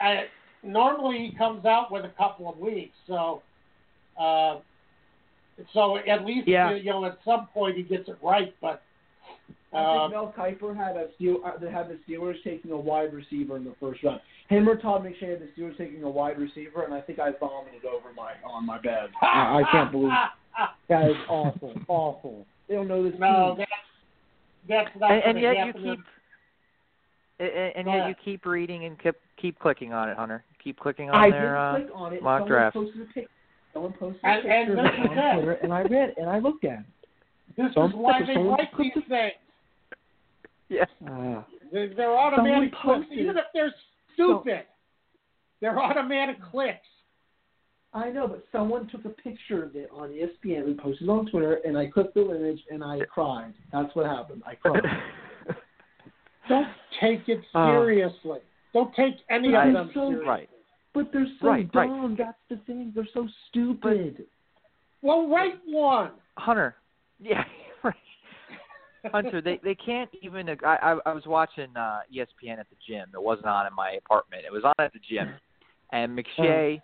I, normally he comes out with a couple of weeks, so uh, so at least Yeah. you know at some point he gets it right. But I uh, think Mel Kiper had a Steel, uh, had the Steelers taking a wide receiver in the first round. Him or Todd McShay had the Steelers taking a wide receiver, and I think I vomited over my on my bed. I, I can't believe that is awful, awful. They don't know this no, team. that's that's not And, and gonna yet you keep, and, and yet you keep reading and keep keep clicking on it, Hunter. Keep clicking on I their. uh, click on it. mock Someone draft. posted a pic. Someone posted a And- and picture of this it is on. Twitter, and I read it and I looked at it. This Some- is why they like these things. Yeah. Uh, They're, they're automatic clicks, even if they're stupid. They're automatic clicks. I know, but someone took a picture of it on ESPN and posted it on Twitter, and I clicked the image and I cried. That's what happened. I cried. Don't take it Uh, seriously. Don't take any of them So- seriously. right. but they're so Right, right. dumb. That's the thing. They're so stupid. Well, write one. Hunter. Yeah, right. Hunter, they they can't even. I I, I was watching uh, ESPN at the gym. It wasn't on in my apartment. It was on at the gym, and McShay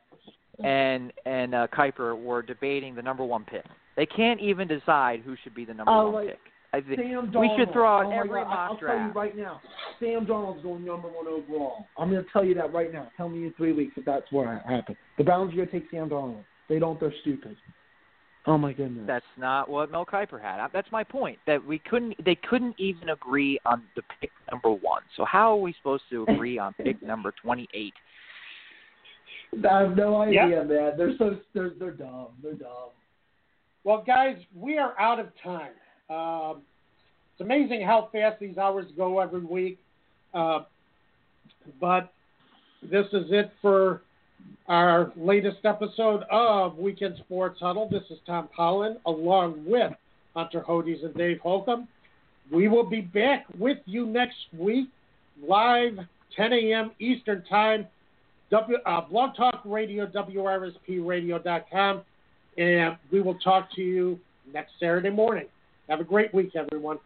and and uh, Kiper were debating the number one pick. They can't even decide who should be the number Oh, one like pick. I think Sam we should throw out oh every God. mock I'll draft. tell you right now. Sam Darnold's going number one overall. I'm going to tell you that right now. Tell me in three weeks if that's what happened. The Browns are going to take Sam Darnold. They don't. They're stupid. Oh my goodness. That's not what Mel Kiper had. That's my point. That we couldn't. They couldn't even agree on the pick number one. So how are we supposed to agree on pick number twenty-eight? I have no idea, Yep. man. They're so they're they're dumb. They're dumb. Well, guys, we are out of time. Um, it's amazing how fast these hours go every week. Uh, but this is it for our latest episode of Weekend Sports Huddle. This is Tom Pollin along with Hunter Hodes and Dave Holcomb. We will be back with you next week, live 10 a.m. Eastern Time, w, uh, Blog Talk Radio, WRSPRadio.com and we will talk to you next Saturday morning. Have a great week, everyone.